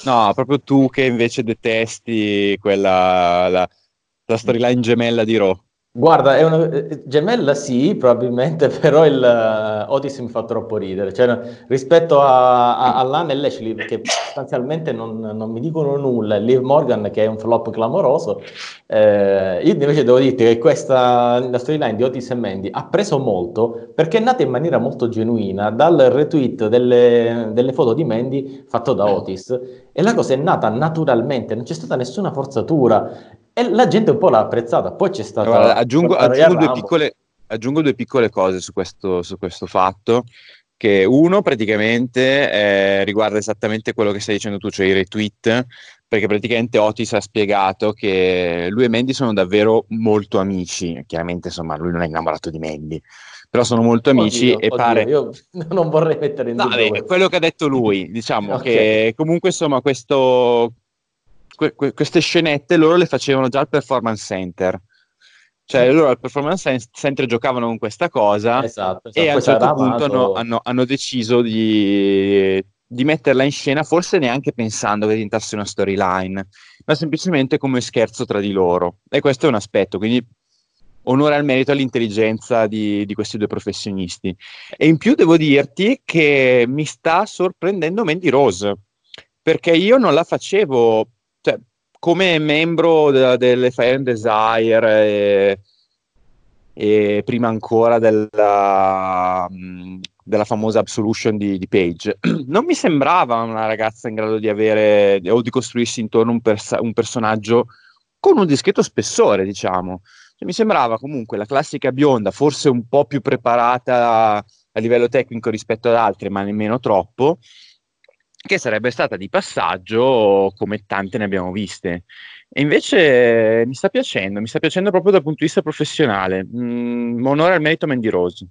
No, proprio tu che invece detesti quella, la, la storyline gemella di Raw.
Guarda, è una, eh, gemella sì, probabilmente, [laughs] però il uh, Otis mi fa troppo ridere. Cioè, rispetto a, a, a Lana e Lashley, che sostanzialmente non, non, mi dicono nulla, e Liv Morgan che è un flop clamoroso, eh, io invece devo dirti che questa la storyline di Otis e Mandy ha preso molto perché è nata in maniera molto genuina dal retweet delle, delle foto di Mandy fatto da Otis. E la cosa è nata naturalmente, non c'è stata nessuna forzatura e la gente un po' l'ha apprezzata. Poi c'è stata.
Allora, aggiungo, aggiungo, due piccole, aggiungo, due piccole, cose su questo, su questo fatto. Che uno praticamente eh, riguarda esattamente quello che stai dicendo tu, cioè i retweet, perché praticamente Otis ha spiegato che lui e Mandy sono davvero molto amici. Chiaramente, insomma, lui non è innamorato di Mandy, però sono molto amici oddio, e oddio, pare...
Io [laughs] non vorrei mettere in dubbio...
No, quello che ha detto lui, diciamo [laughs] okay. che comunque insomma questo que- que- queste scenette loro le facevano già al performance center. Cioè, loro al performance center giocavano con questa cosa
esatto,
esatto. e a un certo punto hanno, hanno, hanno deciso di, di, metterla in scena, forse neanche pensando che diventasse una storyline, ma semplicemente come scherzo tra di loro. E questo è un aspetto, quindi onore al merito all'intelligenza di, di, questi due professionisti. E in più devo dirti che mi sta sorprendendo Mandy Rose, perché io non la facevo cioè, come membro de- delle Fire and Desire e, e prima ancora della, della famosa Absolution di, di, Page, [clears throat] non mi sembrava una ragazza in grado di avere o di costruirsi intorno un, pers- un personaggio con un discreto spessore, diciamo. Cioè, mi sembrava comunque la classica bionda, forse un po' più preparata a livello tecnico rispetto ad altre, ma nemmeno troppo, che sarebbe stata di passaggio come tante ne abbiamo viste. E invece mi sta piacendo, mi sta piacendo proprio dal punto di vista professionale. Mm, onore al merito Mandy Rose.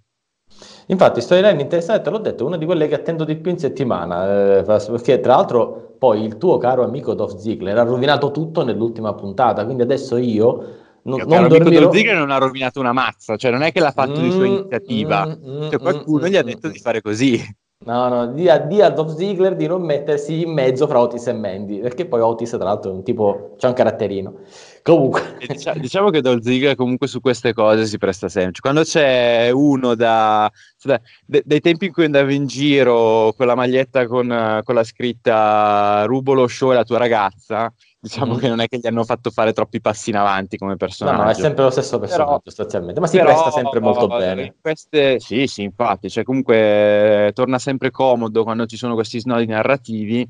Infatti, storyline interessante, te l'ho detto, una di quelle che attendo di più in settimana, eh, perché tra l'altro poi il tuo caro amico Dolph Ziggler ha rovinato tutto nell'ultima puntata, quindi adesso io
non, Io, non dormirò... Ziggler non ha rovinato una mazza, cioè non è che l'ha fatto mm, di sua mm, iniziativa, mm, cioè, qualcuno mm, gli ha mm, detto di fare così.
No, no, di a, di a Dolph Ziggler di non mettersi in mezzo fra Otis e Mandy, perché poi Otis tra l'altro è un tipo, c'è un caratterino. Comunque.
Diciamo, diciamo, che Dolph Ziggler comunque su queste cose si presta sempre. Quando c'è uno da, da de, dei tempi in cui andava in giro con la maglietta con, con la scritta rubo lo show e la tua ragazza, diciamo mm. che non è che gli hanno fatto fare troppi passi in avanti come personaggio.
No, no, è sempre lo stesso personaggio però, sostanzialmente, ma si però, presta sempre molto bene.
Queste, sì, sì, infatti, cioè comunque torna sempre comodo quando ci sono questi snodi narrativi.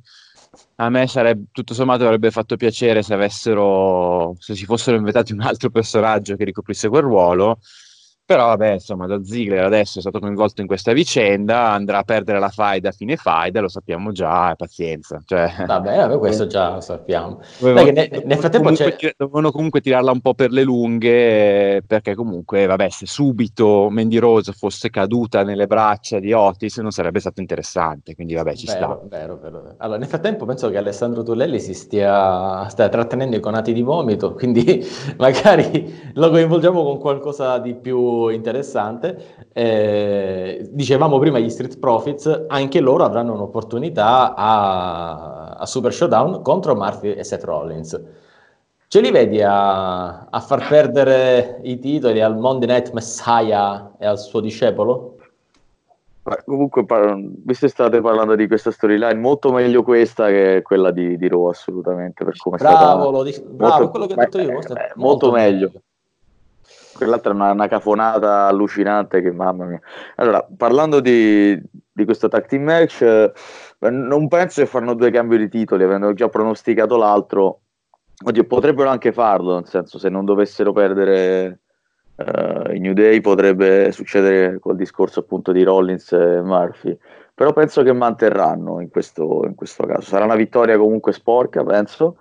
A me sarebbe, tutto sommato avrebbe fatto piacere se avessero, se si fossero inventati un altro personaggio che ricoprisse quel ruolo, però vabbè, insomma, da Ziggler adesso è stato coinvolto in questa vicenda, andrà a perdere la faida a fine faida, lo sappiamo già, pazienza. Cioè...
Vabbè, vabbè, questo già lo sappiamo.
Dovevano, nel, nel frattempo comunque, c'è... dovevano comunque tirarla un po' per le lunghe, perché comunque, vabbè, se subito Mandy Rose fosse caduta nelle braccia di Otis non sarebbe stato interessante, quindi vabbè, ci
vero,
sta.
Vero, vero. Allora, nel frattempo penso che Alessandro Tullelli si stia, stia trattenendo i conati di vomito, quindi [laughs] magari lo coinvolgiamo con qualcosa di più interessante. Eh, dicevamo prima gli Street Profits, anche loro avranno un'opportunità a, a Super Showdown contro Murphy e Seth Rollins. Ce li vedi a, a far perdere i titoli al Monday Night Messiah e al suo discepolo?
Ma comunque, visto che state parlando di questa storyline, molto meglio questa che quella di, di Raw, assolutamente. Per come
bravo, è stata, lo dico, bravo, molto, quello che ho detto io.
È, molto, molto meglio. meglio. Quell'altra è una, una, cafonata allucinante che mamma mia. Allora, parlando di, di questo tag team match, eh, non penso che faranno due cambi di titoli, avendo già pronosticato l'altro. Oddio, potrebbero anche farlo, nel senso, se non dovessero perdere uh, i New Day, potrebbe succedere col discorso appunto di Rollins e Murphy. Però penso che manterranno in questo, in questo caso. Sarà una vittoria comunque sporca, penso,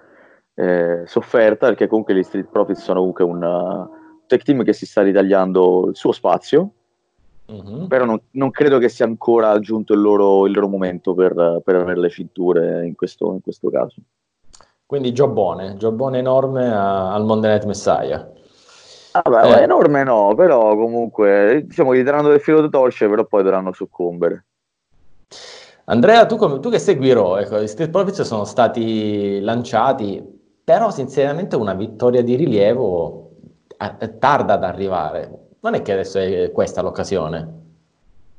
eh, sofferta, perché comunque gli Street Profits sono comunque un tech team che si sta ritagliando il suo spazio, uh-huh. però non, non, credo che sia ancora giunto il loro, il loro momento per, per, avere le cinture in questo, in questo caso.
Quindi giobone, giobone enorme a, al Monday Messiah.
Ah beh, eh. enorme no, però comunque diciamo che gli daranno del filo torce, però poi dovranno soccombere.
Andrea, tu, come, tu che segui Raw, ecco, i Street Profits sono stati lanciati, però sinceramente una vittoria di rilievo eh, tarda ad arrivare. Non è che adesso è questa l'occasione.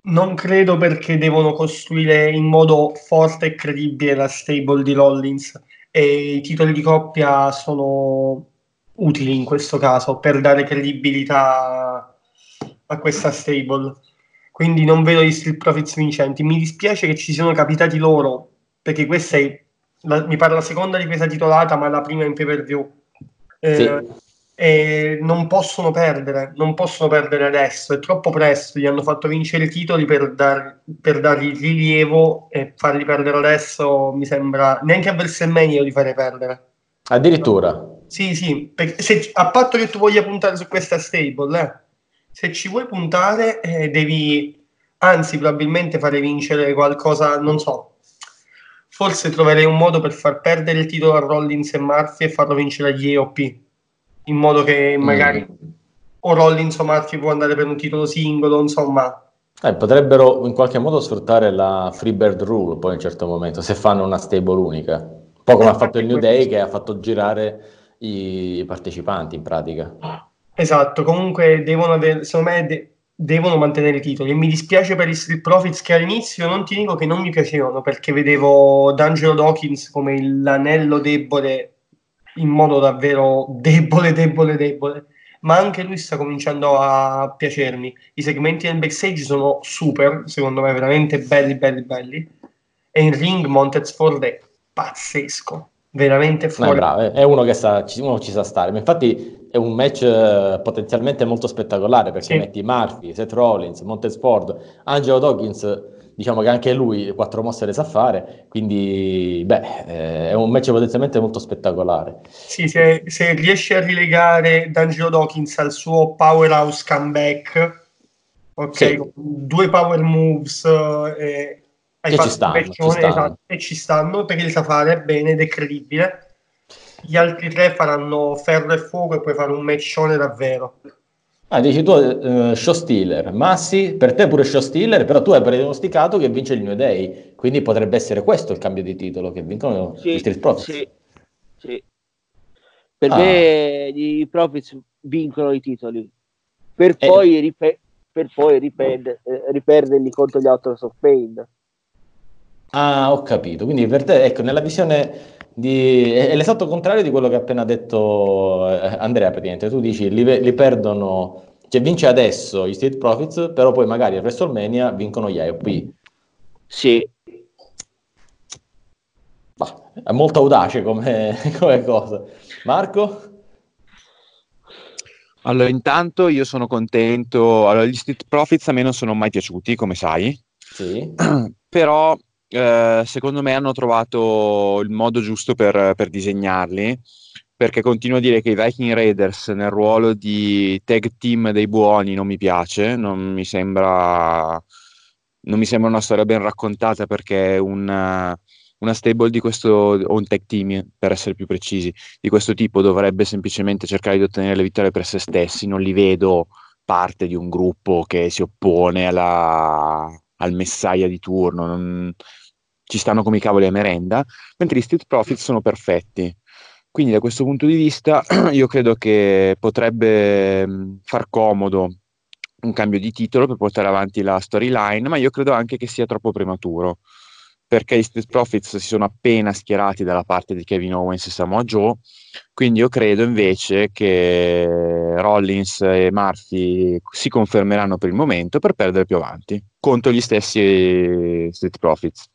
Non credo perché devono costruire in modo forte e credibile la stable di Rollins e i titoli di coppia sono utili in questo caso per dare credibilità a questa stable. Quindi non vedo gli Street Profits vincenti. Mi dispiace che ci siano capitati loro, perché questa è, la, mi pare la seconda difesa titolata, ma la prima in pay per view. Eh, sì e non possono perdere, non possono perdere adesso, è troppo presto, gli hanno fatto vincere i titoli per, dar, per dargli rilievo e farli perdere adesso mi sembra, neanche a WrestleMania io li farei perdere.
Addirittura?
Sì, sì, se, a patto che tu voglia puntare su questa stable, eh, se ci vuoi puntare eh, devi, anzi probabilmente fare vincere qualcosa, non so, forse troverei un modo per far perdere il titolo a Rollins e Murphy e farlo vincere agli EOP in modo che magari mm. o Rollins o Murphy può andare per un titolo singolo, insomma.
Eh, potrebbero in qualche modo sfruttare la Freebird Rule poi in un certo momento, se fanno una stable unica. Un po' come ha fatto il New Day che ha fatto girare i partecipanti in pratica.
Esatto, comunque devono avere, secondo me de- devono mantenere i titoli e mi dispiace per i Street Profits che all'inizio non ti dico che non mi piacevano perché vedevo D'Angelo Dawkins come l'anello debole in modo davvero debole, debole, debole. Ma anche lui sta cominciando a piacermi. I segmenti del backstage sono super, secondo me, veramente belli, belli, belli. E in ring Montez Ford è pazzesco, veramente fuori.
No, è, è uno che sa, uno ci sa stare. Ma infatti è un match uh, potenzialmente molto spettacolare perché sì. metti Murphy, Seth Rollins, Montez Ford, Angelo Dawkins diciamo che anche lui quattro mosse le sa fare, quindi beh, eh, è un match potenzialmente molto spettacolare.
Sì, se, se riesce a rilegare D'Angelo Dawkins al suo powerhouse comeback, ok, sì. due power moves eh,
hai ci stanno, ci stanno. Esatto,
e ci stanno perché li sa fare bene ed è credibile. Gli altri tre faranno ferro e fuoco e puoi fare un matchone davvero.
Ah, dici tu uh, show stealer, ma sì, per te pure show stealer, però tu hai prognosticato che vince il New Day, quindi potrebbe essere questo il cambio di titolo, che vincono sì, gli Street Profits.
Sì, sì. Per ah. me i Profits vincono i titoli, per eh. poi, ripe- per poi riperd- eh, riperderli contro gli Autos of Pain.
Ah, ho capito, quindi per te, ecco, nella visione di... è l'esatto contrario di quello che ha appena detto eh, Andrea, praticamente. Tu dici li, li perdono, cioè vince adesso gli Street Profits, però poi magari a WrestleMania vincono gli IOP.
Sì.
Bah, è molto audace come, [laughs] come cosa. Marco?
Allora, intanto io sono contento. Allora, gli Street Profits a me non sono mai piaciuti, come sai.
Sì. [clears throat]
Però eh, secondo me hanno trovato il modo giusto per, per, disegnarli, perché continuo a dire che i Viking Raiders nel ruolo di tag team dei buoni non mi piace, non mi sembra, non mi sembra una storia ben raccontata perché una, una stable di questo, o un tag team per essere più precisi, di questo tipo dovrebbe semplicemente cercare di ottenere le vittorie per se stessi, non li vedo parte di un gruppo che si oppone alla, al messaia di turno. Non, ci stanno come i cavoli a merenda, mentre gli Street Profits sono perfetti. Quindi da questo punto di vista [clears throat] io credo che potrebbe far comodo un cambio di titolo per portare avanti la storyline, ma io credo anche che sia troppo prematuro, perché gli Street Profits si sono appena schierati dalla parte di Kevin Owens e Samoa Joe, quindi io credo invece che Rollins e Murphy si confermeranno per il momento per perdere più avanti contro gli stessi Street Profits.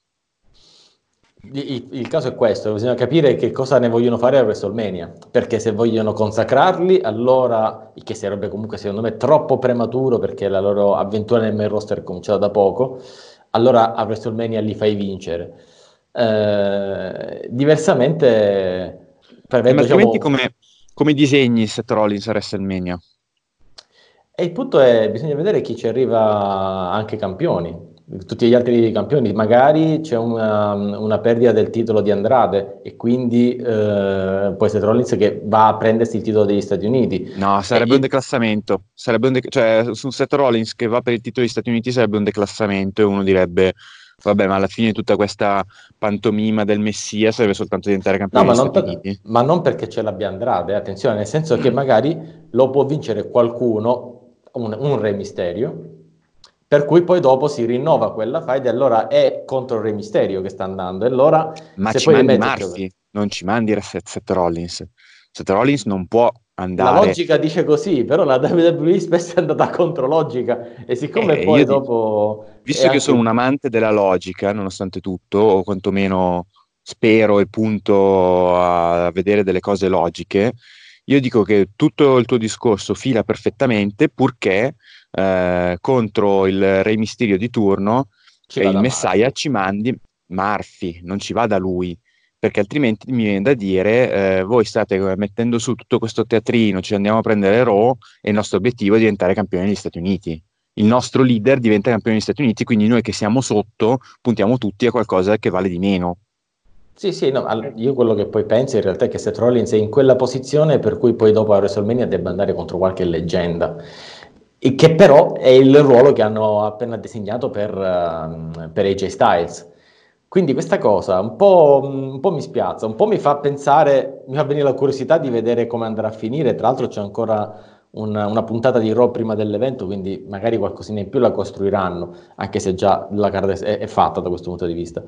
Il, il, caso è questo, bisogna capire che cosa ne vogliono fare a WrestleMania, perché se vogliono consacrarli, allora, che sarebbe comunque secondo me troppo prematuro perché la loro avventura nel main roster è cominciata da poco, allora a WrestleMania li fai vincere. Eh, diversamente...
Ma diciamo, come, come disegni Seth Rollins a WrestleMania?
E il punto è, bisogna vedere chi ci arriva anche campioni tutti gli altri campioni, magari c'è una, una, perdita del titolo di Andrade e quindi eh, può essere Rollins che va a prendersi il titolo degli Stati Uniti.
No, sarebbe e un declassamento, sarebbe un de- cioè su un Seth Rollins che va per il titolo degli Stati Uniti sarebbe un declassamento e uno direbbe vabbè, ma alla fine tutta questa pantomima del Messia serve soltanto diventare campione
No, ma non, per- ma non perché ce l'abbia Andrade, eh, attenzione, nel senso che magari lo può vincere qualcuno, un, un Re Mysterio, per cui poi dopo si rinnova quella fight e allora è contro il Re Mysterio che sta andando. E allora,
Ma ci mandi Murphy, non ci mandi Seth, Rollins. Seth Rollins non può
La
andare...
logica dice così, però la WWE spesso è andata contro logica e siccome
Eh,
poi dopo...
Visto che
anche-
sono un amante della logica, nonostante tutto, o quantomeno spero e punto a vedere delle cose logiche, io dico che tutto il tuo discorso fila perfettamente purché eh, contro il Re Mysterio di turno
ci
e il Messiah
male.
ci mandi Murphy, non ci vada lui, perché altrimenti mi viene da dire eh, voi state mettendo su tutto questo teatrino, ci andiamo a prendere Raw e il nostro obiettivo è diventare campione degli Stati Uniti. Il nostro leader diventa campione degli Stati Uniti, quindi noi che siamo sotto puntiamo tutti a qualcosa che vale di meno.
Sì, sì, no, io quello che poi penso in realtà è che Seth Rollins è in quella posizione per cui poi dopo a WrestleMania debba andare contro qualche leggenda, e che però è il ruolo che hanno appena designato per, ehm, per AJ Styles. Quindi questa cosa un po', un po' mi spiazza, un po' mi fa pensare, mi fa venire la curiosità di vedere come andrà a finire. Tra l'altro c'è ancora una, una puntata di Raw prima dell'evento, quindi magari qualcosina in più la costruiranno, anche se già la carta è, è fatta da questo punto di vista.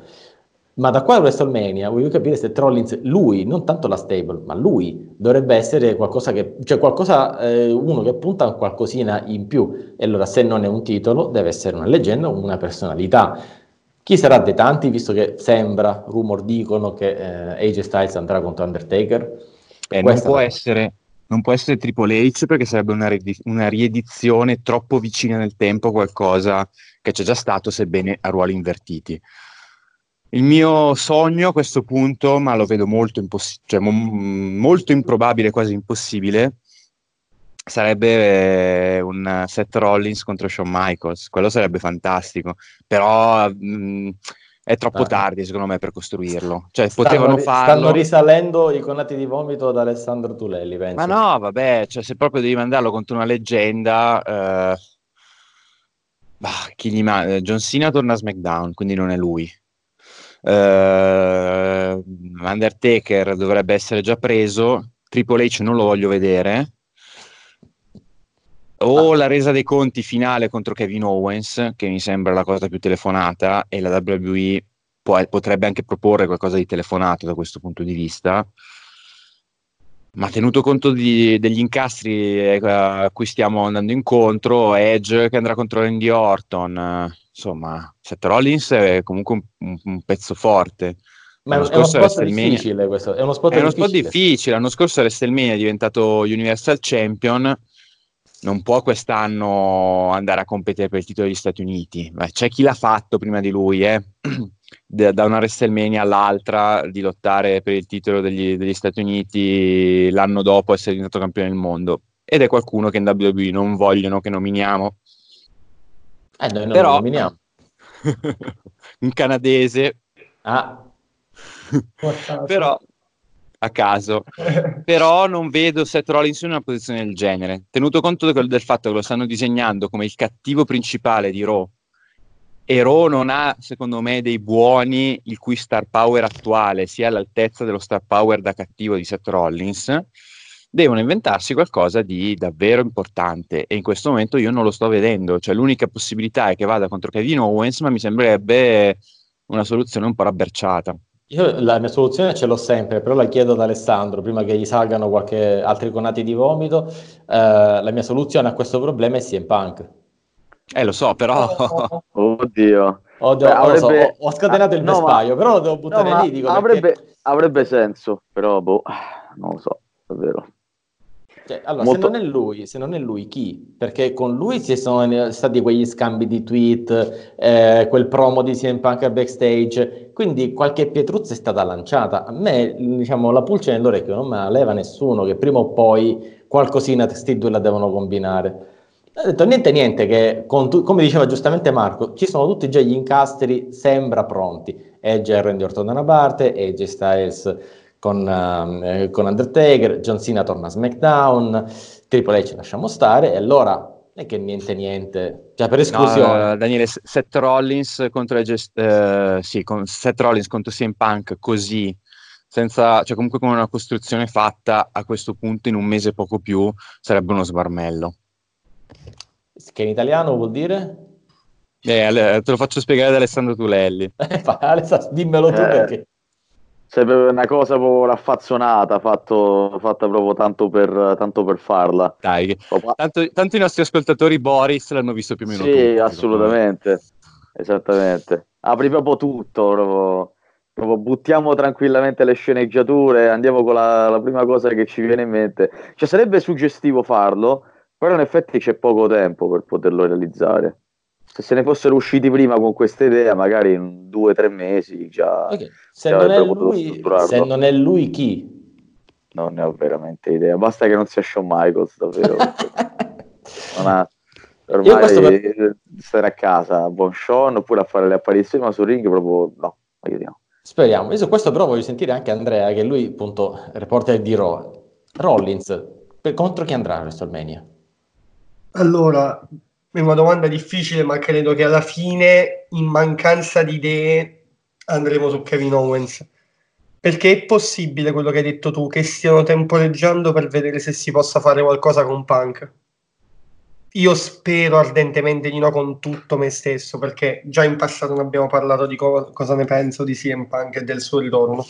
Ma da qua a WrestleMania voglio capire se Rollins, lui, non tanto la stable, ma lui dovrebbe essere qualcosa che, cioè qualcosa, eh, uno che punta a qualcosina in più. E allora se non è un titolo, deve essere una leggenda, una personalità. Chi sarà dei tanti, visto che sembra, rumor dicono che eh, AJ Styles andrà contro Undertaker?
Eh, non, può essere, non può essere Triple H perché sarebbe una, redi- una riedizione troppo vicina nel tempo a qualcosa che c'è già stato, sebbene a ruoli invertiti. Il mio sogno a questo punto, ma lo vedo molto, imposs- cioè, mo- molto improbabile, quasi impossibile, sarebbe eh, un Seth Rollins contro Shawn Michaels. Quello sarebbe fantastico, però mh, è troppo
Ah.
tardi secondo me per costruirlo. Cioè,
Stanno
potevano farlo.
Stanno risalendo i conati di vomito ad Alessandro Tulelli, penso.
Ma no, vabbè, cioè, se proprio devi mandarlo contro una leggenda, eh, bah, chi gli ma- eh, John Cena torna a SmackDown, quindi non è lui. Eh, Undertaker dovrebbe essere già preso, Triple H non lo voglio vedere. O
Ah.
la resa dei conti finale contro Kevin Owens, che mi sembra la cosa più telefonata, e la WWE può- potrebbe anche proporre qualcosa di telefonato da questo punto di vista. Ma tenuto conto di- degli incastri eh, a cui stiamo andando incontro, Edge che andrà contro Randy Orton, insomma, Seth Rollins è comunque un, un- pezzo forte.
Ma è,
L'anno
è uno spot difficile questo, è uno spot
È uno spot
difficile.
L'anno scorso WrestleMania è diventato Universal Champion. Non può quest'anno andare a competere per il titolo degli Stati Uniti. Beh, c'è chi l'ha fatto prima di lui, eh. [clears throat] Da da una WrestleMania all'altra di lottare per il titolo degli, degli Stati Uniti l'anno dopo essere diventato campione del mondo. Ed è qualcuno che in WWE non vogliono che nominiamo.
Eh, noi non
Però-
lo nominiamo. [laughs]
Un canadese,
Ah, [laughs]
però a caso. però non vedo Seth Rollins in una posizione del genere. Tenuto conto del, del fatto che lo stanno disegnando come il cattivo principale di Raw, e Raw non ha, secondo me, dei buoni il cui star power attuale sia all'altezza dello star power da cattivo di Seth Rollins, devono inventarsi qualcosa di davvero importante e in questo momento io non lo sto vedendo. Cioè, l'unica possibilità è che vada contro Kevin Owens, ma mi sembrerebbe una soluzione un po' rabberciata.
io la mia soluzione ce l'ho sempre, però la chiedo ad Alessandro prima che gli salgano qualche altri conati di vomito. Eh, la mia soluzione a questo problema è CM Punk.
Eh, lo so, però...
Oddio.
Ho,
Beh,
ho- lo so,
avrebbe-
ho- ho scatenato il
no, ma-
vespaio, però lo devo buttare
No, ma
lì. Dico,
avrebbe,
perché-
avrebbe senso, però boh, non lo so, davvero.
cioè, allora,
molto-
se non è lui, se non è lui, chi? Perché con lui ci sono stati quegli scambi di tweet, eh, quel promo di CM Punk al backstage, quindi qualche pietruzza è stata lanciata. A me, diciamo, la pulce nell'orecchio non me la leva nessuno, che prima o poi qualcosina sti due la devono combinare. Ho detto niente niente che tu- come diceva giustamente Marco, ci sono tutti già gli incastri sembra pronti. Edge e Randy Orton da una parte, AJ Styles con, ehm, eh, con Undertaker, John Cena torna a SmackDown, Triple H lasciamo stare e allora è che niente niente, cioè per esclusione.
No, Daniele, Seth Rollins contro, gest- eh, sì, con Seth Rollins contro CM Punk così, senza, cioè comunque con una costruzione fatta a questo punto in un mese poco più, sarebbe uno sbarmello.
Che in italiano vuol dire?
Eh, te lo faccio spiegare ad Alessandro Tulelli. [laughs]
Alessandro, dimmelo tu
Eh.
perché.
Proprio una cosa proprio raffazzonata, fatto, fatta proprio tanto per, tanto per farla.
Dai, tanto, tanto i nostri ascoltatori Boris l'hanno visto più o meno
Sì,
tutti,
assolutamente. Esattamente. Apri proprio tutto, proprio, proprio buttiamo tranquillamente le sceneggiature, andiamo con la, la prima cosa che ci viene in mente. Cioè, sarebbe suggestivo farlo, però in effetti c'è poco tempo per poterlo realizzare. Se se ne fossero usciti prima con questa idea, magari in due o tre mesi già
Ok, Se, non lui, se non è lui, chi?
non ne ho veramente idea. Basta che non sia Shawn Michaels, davvero. [laughs] non ha...
Io
Ormai eh, stare a casa, buon Sean, oppure a fare le apparizioni, ma sul ring proprio no, aiutiamo.
Speriamo. Io su questo però voglio sentire anche Andrea, che lui appunto reporter di Raw. Rollins, per- contro chi andrà a WrestleMania?
Allora, è una domanda difficile, ma credo che alla fine, in mancanza di idee, andremo su Kevin Owens. Perché è possibile quello che hai detto tu, che stiano temporeggiando per vedere se si possa fare qualcosa con Punk. Io spero ardentemente di no con tutto me stesso, perché già in passato ne abbiamo parlato di co- cosa ne penso di CM Punk e del suo ritorno.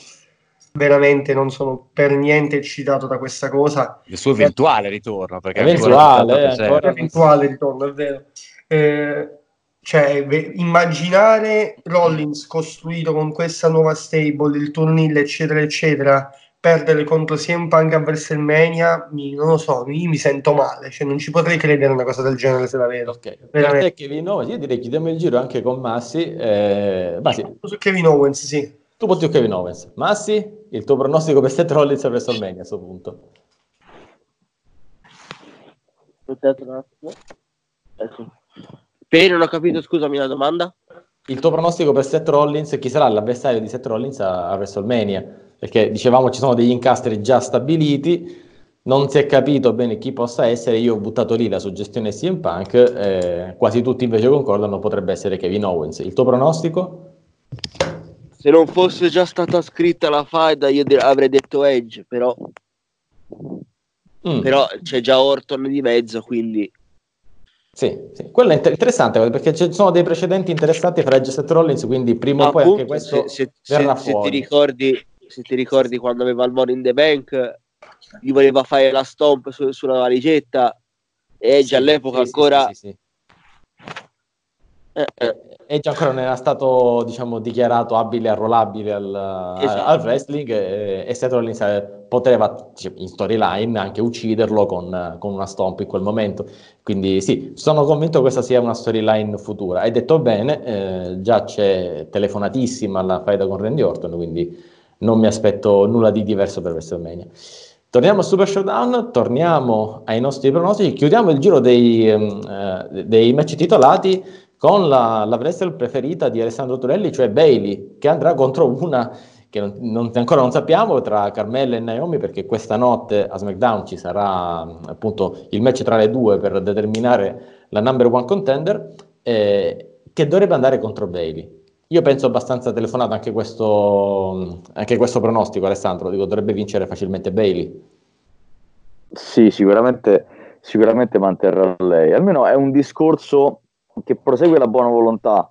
Veramente non sono per niente eccitato da questa cosa.
Il suo eventuale ritorno, perché
Eventuale,
ancora
eh,
non so
ancora-
eventuale ritorno, è vero. Eh, cioè, ve- immaginare Rollins costruito con questa nuova stable, il turnil, eccetera, eccetera, perdere contro CM Punk a WrestleMania, mi, non lo so, io mi sento male, cioè non ci potrei credere una cosa del genere se la vedo.
Ok, per te Kevin Owens, io direi chiudiamo il giro anche con Massi. Eh, Massi,
Su Kevin Owens, sì.
Tu su Kevin Owens. Massi, il tuo pronostico per Seth Rollins a WrestleMania a questo punto.
Ecco. Per non ho capito, scusami la domanda.
Il tuo pronostico per Seth Rollins, chi sarà l'avversario di Seth Rollins a, a WrestleMania? Perché dicevamo ci sono degli incastri già stabiliti, non si è capito bene chi possa essere, io ho buttato lì la suggestione CM Punk, eh, quasi tutti invece concordano potrebbe essere Kevin Owens. Il tuo pronostico?
Se non fosse già stata scritta la faida, io avrei detto Edge, però,
Mm.
però c'è già Orton di mezzo, quindi
Sì, sì. quello è inter- interessante perché ci sono dei precedenti interessanti fra Edge e Rollins, quindi prima o poi anche
appunto,
questo
se, se-
verrà
se- se
fuori.
ti ricordi, se ti ricordi quando aveva il Money in the Bank, gli voleva fare la stomp su- sulla valigetta e Edge
Sì,
all'epoca
sì,
ancora...
sì,
eh, eh,
Edge ancora non era stato diciamo, dichiarato abile e arruolabile al,
Esatto.
al wrestling e, e Seth Rollins eh, poteva cioè, in storyline anche ucciderlo con, con una stomp in quel momento. Quindi sì, sono convinto che questa sia una storyline futura. Hai detto bene, eh, già c'è telefonatissima la faida con Randy Orton quindi non mi aspetto nulla di diverso per WrestleMania. Torniamo al Super Showdown, torniamo ai nostri pronostici, chiudiamo il giro dei, ehm, eh, dei match titolati con la, la wrestler preferita di Alessandro Turelli, cioè Bailey, che andrà contro una che non, non- ancora non sappiamo tra Carmella e Naomi, perché questa notte a SmackDown ci sarà appunto il match tra le due per determinare la number one contender, eh, che dovrebbe andare contro Bailey. Io penso abbastanza telefonato anche questo, anche questo pronostico, Alessandro, dico dovrebbe vincere facilmente Bailey.
Sì, sicuramente, sicuramente manterrà lei. Almeno è un discorso che prosegue la buona volontà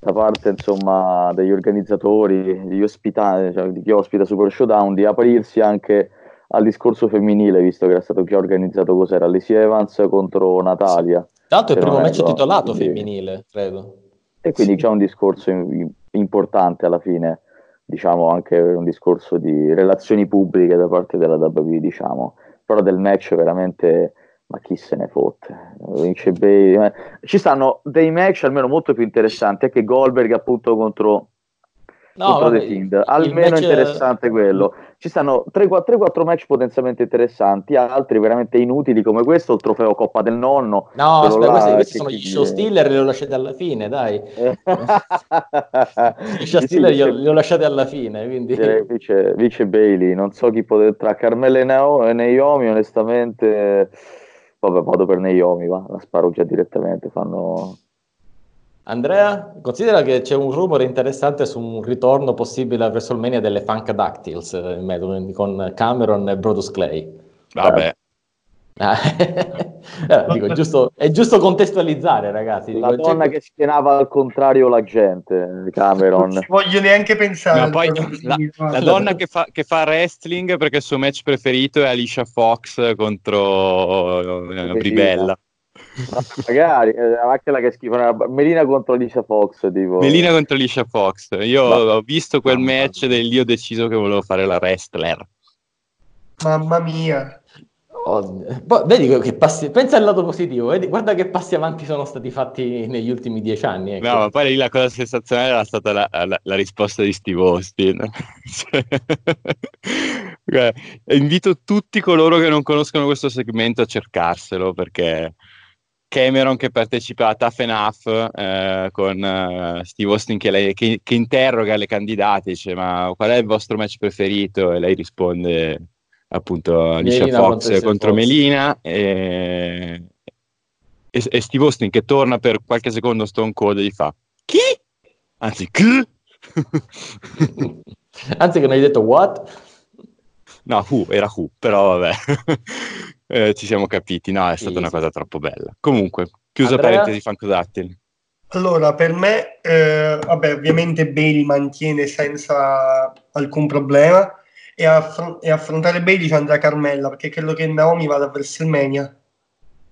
da parte insomma degli organizzatori, degli ospitati, cioè di chi ospita Super Showdown, di aprirsi anche al discorso femminile, visto che era stato già organizzato cos'era Lacey Evans contro Natalia.
È il
Se
primo match titolato
quindi-
femminile, credo.
E quindi c'è un discorso in- importante alla fine, diciamo anche un discorso di relazioni pubbliche da parte della WWE, diciamo, però del match veramente, ma chi se ne fotte? Vince eh. Ci stanno dei match almeno molto più interessanti, anche Goldberg appunto contro, contro
vabbè,
The Fiend, almeno interessante quello. Ci stanno 3-4 match potenzialmente interessanti, altri veramente inutili come questo, il trofeo Coppa del Nonno.
No, aspetta, questi, questi sono gli show stealer, li ho lasciati alla fine, dai. [laughs] Gli show
Sì,
stealer
sì,
li ho, lasciati alla fine, quindi...
Vice, Vice Bailey, non so chi potrebbe tra Carmella e e Naomi, onestamente Vabbè, vado per Naomi, va, la sparo già direttamente, fanno...
Andrea, considera che c'è un rumore interessante su un ritorno possibile a WrestleMania delle Funk Dactyls eh, con Cameron e Brodus Clay.
Vabbè.
Eh, dico, è, giusto, è, giusto, contestualizzare, ragazzi.
Dico, la donna che schienava al contrario la gente, Cameron.
Non ci voglio neanche pensare.
No, poi, la, la, donna che fa, che fa, wrestling perché il suo match preferito è Alicia Fox contro uh, Bribella.
magari eh, anche la che schifo Melina contro Alicia Fox tipo.
Melina contro Alicia Fox io Ma... ho visto quel match del lì ho deciso che volevo fare la wrestler
mamma mia
Oh, vedi che passi, pensa al lato positivo, vedi, guarda che passi avanti sono stati fatti negli ultimi dieci anni.
Ecco. No, ma poi lì la cosa sensazionale era stata la, la, la risposta di Steve Austin. [laughs] cioè, invito tutti coloro che non conoscono questo segmento a cercarselo perché Cameron che partecipa a Tough Enough eh, con uh, Steve Austin che, lei, che, che interroga le candidate, dice ma qual è il vostro match preferito? E lei risponde appunto Alicia Melina Fox contro, contro Melina e, e, e, Steve Austin che torna per qualche secondo Stone Cold e gli fa chi? Anzi, chi? [laughs]
Anzi che non hai detto what?
No, who, era who, però vabbè, [laughs] eh, ci siamo capiti, no, è stata sì, una cosa troppo bella. Comunque, chiusa Andrea? parentesi fancodattili.
Allora, per me, eh, vabbè, ovviamente Bailey mantiene senza alcun problema, e, affr- e affrontare Bailey ci andrà Carmella perché credo che Naomi vada a WrestleMania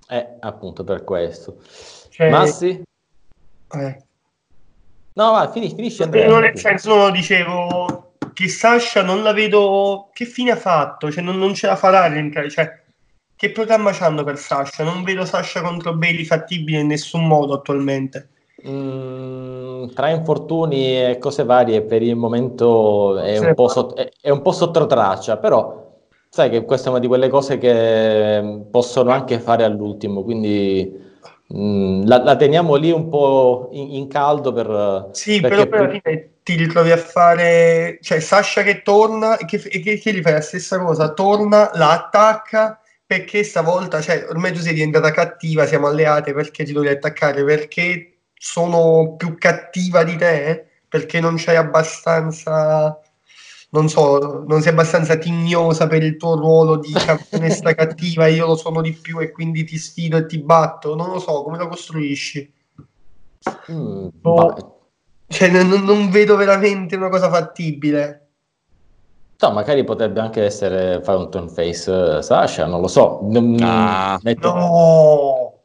eh appunto per questo. Cioè... Massi?
Eh.
no va finisci, finisci
Andrea non nel senso no, dicevo che Sasha non la vedo che fine ha fatto? Cioè non, non ce la farà cioè che programma c'hanno per Sasha? Non vedo Sasha contro Bailey fattibile in nessun modo attualmente
Mm, tra infortuni e cose varie per il momento è un, po sotto, è, è un po' sotto traccia, però sai che questa è una di quelle cose che possono anche fare all'ultimo, quindi mh, mm, la, la, teniamo lì un po' in, in caldo per...
Sì, però per alla fine ti ritrovi a fare... cioè Sasha che torna e che, che, che gli fai la stessa cosa, torna, la attacca perché stavolta, cioè ormai tu sei diventata cattiva, siamo alleate perché ti devi attaccare, perché sono più cattiva di te perché non c'hai abbastanza non so, non sei abbastanza tignosa per il tuo ruolo di [laughs] campionessa cattiva, io lo sono di più e quindi ti sfido e ti batto, non lo so, come lo costruisci? Mm, boh. cioè, non, non, vedo veramente una cosa fattibile.
No, magari potrebbe anche essere fare un turn face uh, Sasha, non lo so. Non,
ah, metto... No!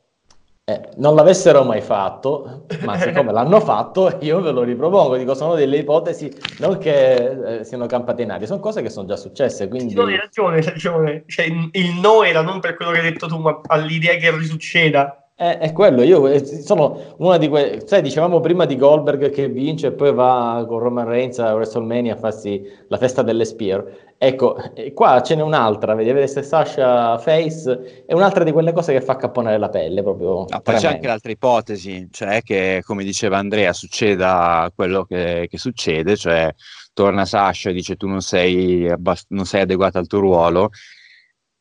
Eh, non l'avessero mai fatto, ma [laughs] siccome l'hanno fatto, io ve lo ripropongo. Dico, sono delle ipotesi non che eh, siano campate in aria, sono cose che sono già successe. Quindi...
No, hai ragione, hai ragione. Cioè, il no era non per quello che hai detto tu, ma all'idea che risucceda.
È, è quello, io eh, sono una di quelle, sai, dicevamo prima di Goldberg che vince e poi va con Roman Reigns a WrestleMania a farsi la festa delle Spear. Ecco, qua ce n'è un'altra, vedi, vedete Sasha Face, è un'altra di quelle cose che fa capponare la pelle proprio.
No, poi c'è anche l'altra ipotesi, cioè che, come diceva Andrea, succeda quello che, che succede, cioè torna Sasha e dice tu non sei, abbast- non sei adeguata al tuo ruolo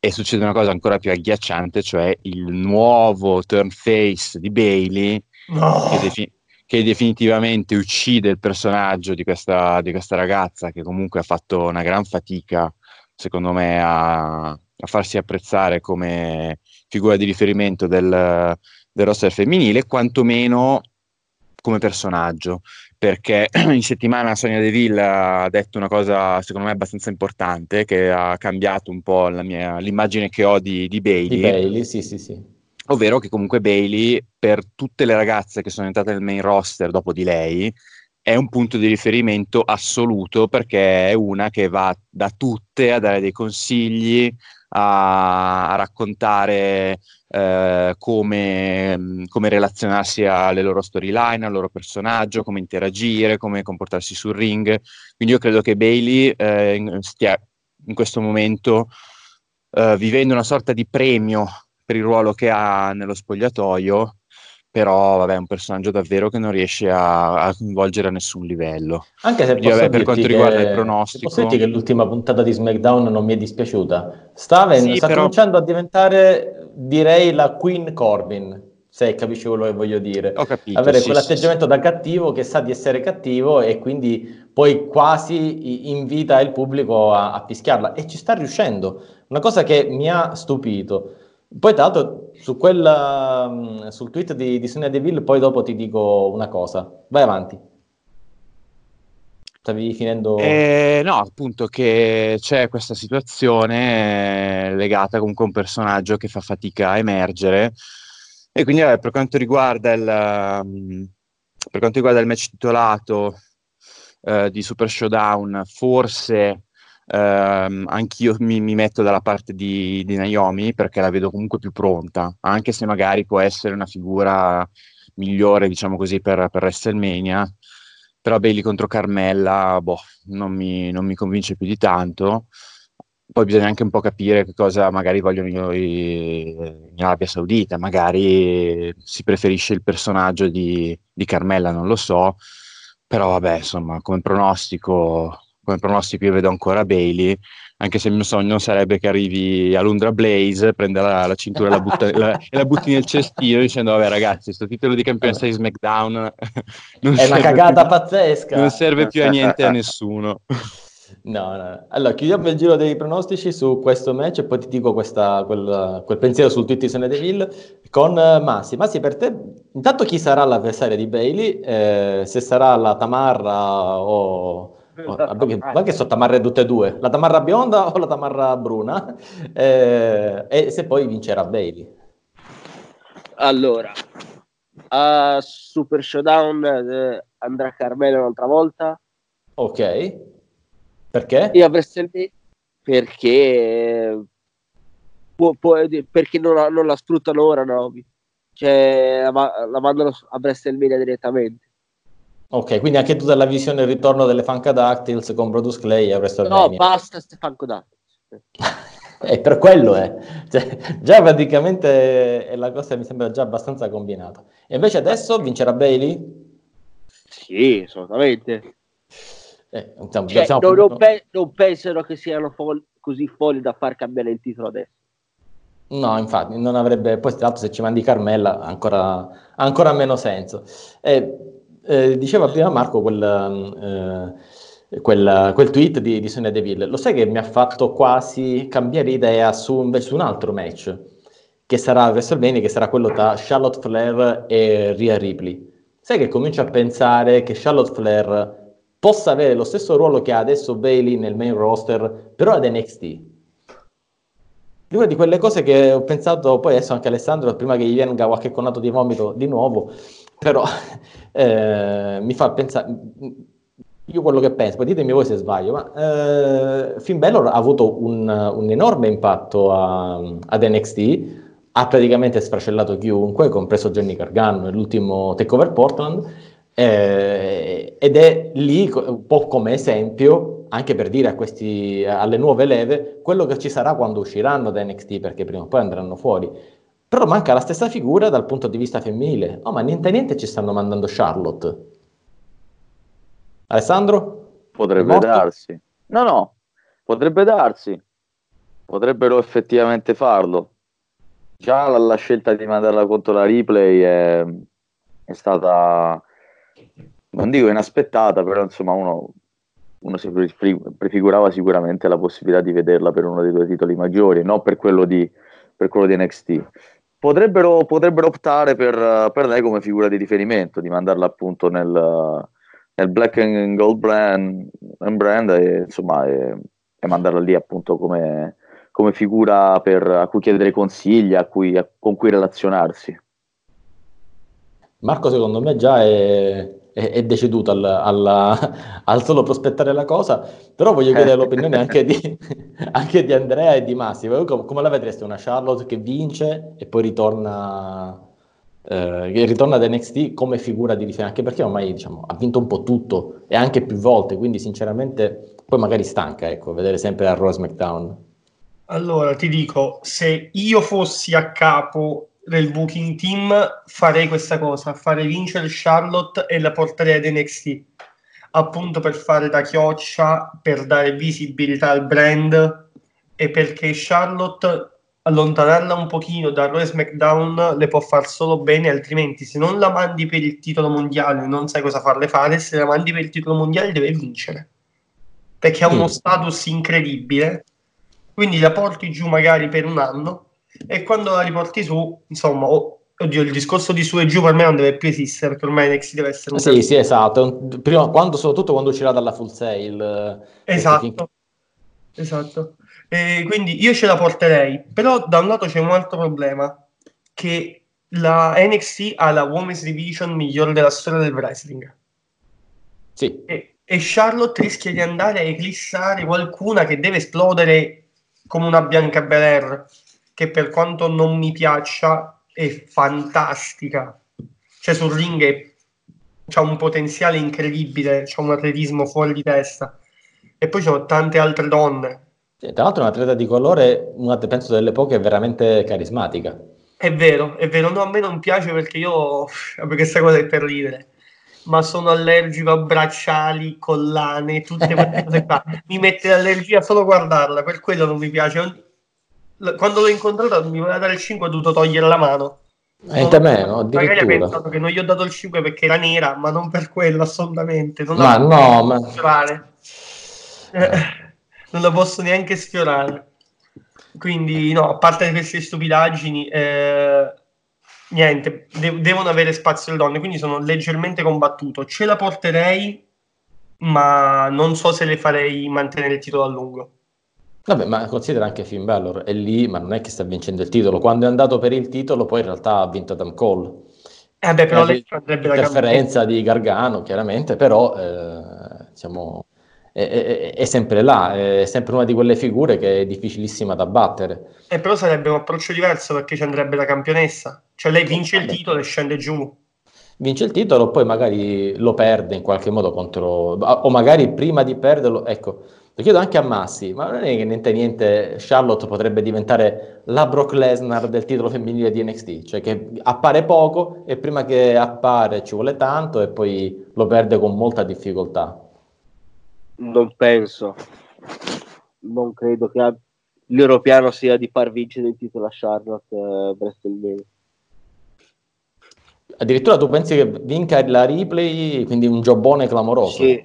e succede una cosa ancora più agghiacciante, cioè il nuovo turn face di Bailey no. che, defi- che, definitivamente uccide il personaggio di questa, di questa, ragazza che comunque ha fatto una gran fatica, secondo me, a, a farsi apprezzare come figura di riferimento del, del roster femminile, quantomeno come personaggio perché [clears throat] in settimana Sonia Deville ha detto una cosa secondo me abbastanza importante che ha cambiato un po' mia, l'immagine che ho di, di Bailey.
Di Bailey, sì, sì, sì.
Ovvero che comunque Bailey, per tutte le ragazze che sono entrate nel main roster dopo di lei, è un punto di riferimento assoluto perché è una che va da tutte a dare dei consigli, a, a raccontare eh, come, come, relazionarsi alle loro storyline, al loro personaggio, come interagire, come comportarsi sul ring. Quindi io credo che Bailey eh, stia in questo momento eh, vivendo una sorta di premio per il ruolo che ha nello spogliatoio però vabbè è un personaggio davvero che non riesce a, a coinvolgere a nessun livello.
Anche se
Quindi, vabbè, per quanto riguarda
che,
il pronostico...
Posso dirti che l'ultima puntata di SmackDown non mi è dispiaciuta. Staven
Sì,
sta
però-
cominciando a diventare, direi, la Queen Corbin, se capisci quello che voglio dire.
Ho capito.
Avere
sì,
quell'atteggiamento da cattivo che sa di essere cattivo e quindi poi quasi invita il pubblico a, a fischiarla e ci sta riuscendo. Una cosa che mi ha stupito. Poi, tra l'altro, su quella, mh, sul tweet di, di Sonia Deville, poi dopo ti dico una cosa. Vai avanti. Stavi finendo.
Eh, no, appunto che c'è questa situazione eh, legata comunque a un personaggio che fa fatica a emergere e quindi vabbè, per quanto il, um, per quanto riguarda il match titolato eh, di Super Showdown, forse ehm, anch'io mi, mi metto dalla parte di, di Naomi perché la vedo comunque più pronta, anche se magari può essere una figura migliore, diciamo così, per, per WrestleMania. Però Bailey contro Carmella, boh, non mi, non mi convince più di tanto. Poi bisogna anche un po' capire che cosa magari vogliono in Arabia Saudita, magari si preferisce il personaggio di, di Carmella, non lo so, però vabbè, insomma, come pronostico, come pronostico io vedo ancora Bailey, anche se il mio sogno sarebbe che arrivi a Londra Blaze, prenda la, la cintura e la, butta- la- e la butti nel cestino dicendo, vabbè ragazzi, questo titolo di campione di SmackDown [laughs] non
È una cagata
più-
pazzesca.
non serve più a [laughs] niente a nessuno. [laughs]
No, no. Allora, chiudiamo il giro dei pronostici su questo match e poi ti dico questa- quel, quel pensiero sul tweet di Sonia Deville con eh, Massi. Massi, per te, intanto chi sarà l'avversaria di Bailey? Eh, se sarà la Tamarra o... o- vabbè, che- ma che sono tamarre tutte e due? La Tamarra bionda o la Tamarra bruna? Eh, e se poi vincerà Bailey?
Allora, a Super Showdown eh, andrà Carmelo un'altra volta
Ok. Perché?
e a WrestleMania perché può- può- perché non, la- non la sfruttano ora Naomi cioè la, la mandano a WrestleMania direttamente
Ok, quindi anche tu dalla visione il ritorno delle Funkadactyls con Brodus Clay a
no
WrestleMania.
basta Codato [laughs]
E per quello è, Cioè, già praticamente è la cosa mi sembra già abbastanza combinata. E invece adesso vincerà Bailey?
sì assolutamente
Eh, insomma,
Cioè,
siamo-
non, non pe- non pensano che siano fol- così folli da far cambiare il titolo adesso
No, infatti, non avrebbe, poi tra l'altro se ci mandi Carmella ancora, ancora meno senso. Eh, eh, diceva prima Marco quel, eh, quel, quel tweet di, di Sonia Deville, lo sai che mi ha fatto quasi cambiare idea su su un altro match, che sarà a WrestleMania, che sarà quello tra Charlotte Flair e Rhea Ripley. Sai che comincio a pensare che Charlotte Flair possa avere lo stesso ruolo che ha adesso Bailey nel main roster, però ad NXT. È una di quelle cose che ho pensato poi adesso anche Alessandro, prima che gli venga qualche conato di vomito di nuovo, però [laughs] eh, mi fa pensare, io quello che penso, poi ditemi voi se sbaglio, ma eh, Finn Balor ha avuto un, un enorme impatto a- ad NXT, ha praticamente sfracellato chiunque, compreso Johnny Gargano nell'ultimo Takeover Portland, eh, ed è lì un po' come esempio anche per dire questi, alle nuove leve quello che ci sarà quando usciranno da NXT perché prima o poi andranno fuori però manca la stessa figura dal punto di vista femminile oh ma niente niente ci stanno mandando Charlotte Alessandro?
Potrebbe darsi. No, no, potrebbe darsi. Potrebbero effettivamente farlo. Già la, la scelta di mandarla contro la replay è, è stata, non dico inaspettata, però insomma uno, uno si pre- prefigurava sicuramente la possibilità di vederla per uno dei due titoli maggiori, non per quello di, per quello di NXT. Potrebbero, potrebbero optare per, per lei come figura di riferimento, di mandarla appunto nel, nel Black and Gold brand, and brand e, insomma, e, e mandarla lì appunto come, come figura per, a cui chiedere consigli, a cui, a, con cui relazionarsi.
Marco secondo me già è, è, è deceduto al, alla- al solo prospettare la cosa, però voglio chiedere l'opinione anche di, anche di Andrea e di Massimo. Voi com- come la vedreste una Charlotte che vince e poi ritorna, eh, che ritorna ad NXT come figura di riferimento? Anche perché ormai diciamo, ha vinto un po' tutto e anche più volte, quindi sinceramente poi magari stanca ecco, vedere sempre a Raw SmackDown.
Allora ti dico, se io fossi a capo del booking team farei questa cosa, fare vincere Charlotte e la porterei ad NXT, appunto per fare da chioccia, per dare visibilità al brand e perché Charlotte allontanarla un pochino da Raw e SmackDown le può far solo bene, altrimenti se non la mandi per il titolo mondiale non sai cosa farle fare, se la mandi per il titolo mondiale deve vincere, perché ha uno
Mm.
status incredibile, quindi la porti giù magari per un anno e quando la riporti su, insomma, oh, oddio, il discorso di su e giù per me non deve più esistere, perché ormai NXT deve essere un
Sì, sì, esatto. Prima, quando, soprattutto quando uscirà dalla full sale. eh,
Esatto, esatto. E quindi io ce la porterei, però da un lato c'è un altro problema, che la NXT ha la Women's Division migliore della storia del wrestling
Sì,
e, e Charlotte rischia di andare a eclissare qualcuna che deve esplodere come una Bianca Belair, che per quanto non mi piaccia è fantastica. Cioè sul ring è- c'ha un potenziale incredibile, c'ha un atletismo fuori di testa. E poi ci sono tante altre donne.
Sì, tra l'altro è un'atleta di colore, una, penso delle poche, veramente carismatica.
È vero, è vero, no, a me non piace perché io, [laughs] vabbè, questa cosa è per ridere, ma sono allergico a bracciali, collane, tutte queste cose qua. [laughs] Mi mette l'allergia solo guardarla, per quello non mi piace. Quando l'ho incontrata mi voleva dare il 5, ho dovuto togliere la mano.
E te me, no?
Magari ha pensato che non gli ho dato il 5 perché era nera, ma non per quello assolutamente. Non
Ma no,
posso
ma-
sfiorare. Eh, [laughs] non la posso neanche sfiorare. Quindi, no, a parte queste stupidaggini, eh, niente, de- devono avere spazio le donne, quindi sono leggermente combattuto. Ce la porterei, ma non so se le farei mantenere il titolo a lungo.
Vabbè, ma considera anche Finn Balor, è lì, ma non è che sta vincendo il titolo. Quando è andato per il titolo, poi in realtà ha vinto Adam Cole.
Eh, vabbè, però
Eh,
lei andrebbe da
Interferenza di Gargano, chiaramente, però eh, diciamo, è, è- è sempre là, è sempre una di quelle figure che è difficilissima da battere.
Eh, però sarebbe un approccio diverso perché ci andrebbe la campionessa. Cioè lei vince il titolo e scende giù.
Vince il titolo, poi magari lo perde in qualche modo contro, o magari prima di perderlo, ecco, lo chiedo anche a Massi, ma non è che niente niente Charlotte potrebbe diventare la Brock Lesnar del titolo femminile di NXT, cioè che appare poco e prima che appare ci vuole tanto e poi lo perde con molta difficoltà.
Non penso. Non credo che piano sia di far vincere il titolo a Charlotte eh, WrestleMania.
Addirittura tu pensi che vinca la replay, quindi un giobone clamoroso?
Sì,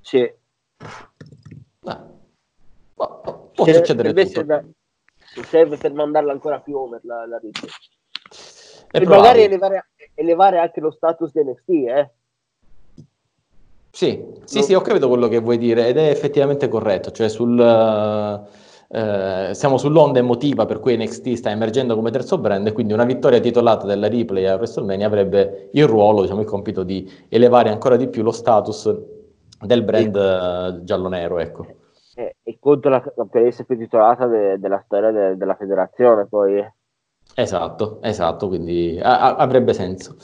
sì.
Può
Se-
succedere tutto.
serve, serve per mandarla ancora più over la, la replay.
È
e
probabile.
magari elevare, elevare anche lo status di NXT, eh?
Sì, sì,
No.
sì, ho capito quello che vuoi dire ed è effettivamente corretto, cioè sul, eh, siamo sull'onda emotiva per cui NXT sta emergendo come terzo brand e quindi una vittoria titolata della Ripley a WrestleMania avrebbe il ruolo, diciamo il compito di elevare ancora di più lo status del brand eh, giallo-nero, ecco.
E, e contro la campionessa più titolata de- della storia de- della federazione, poi. eh.
Esatto, esatto, quindi a- a- avrebbe senso.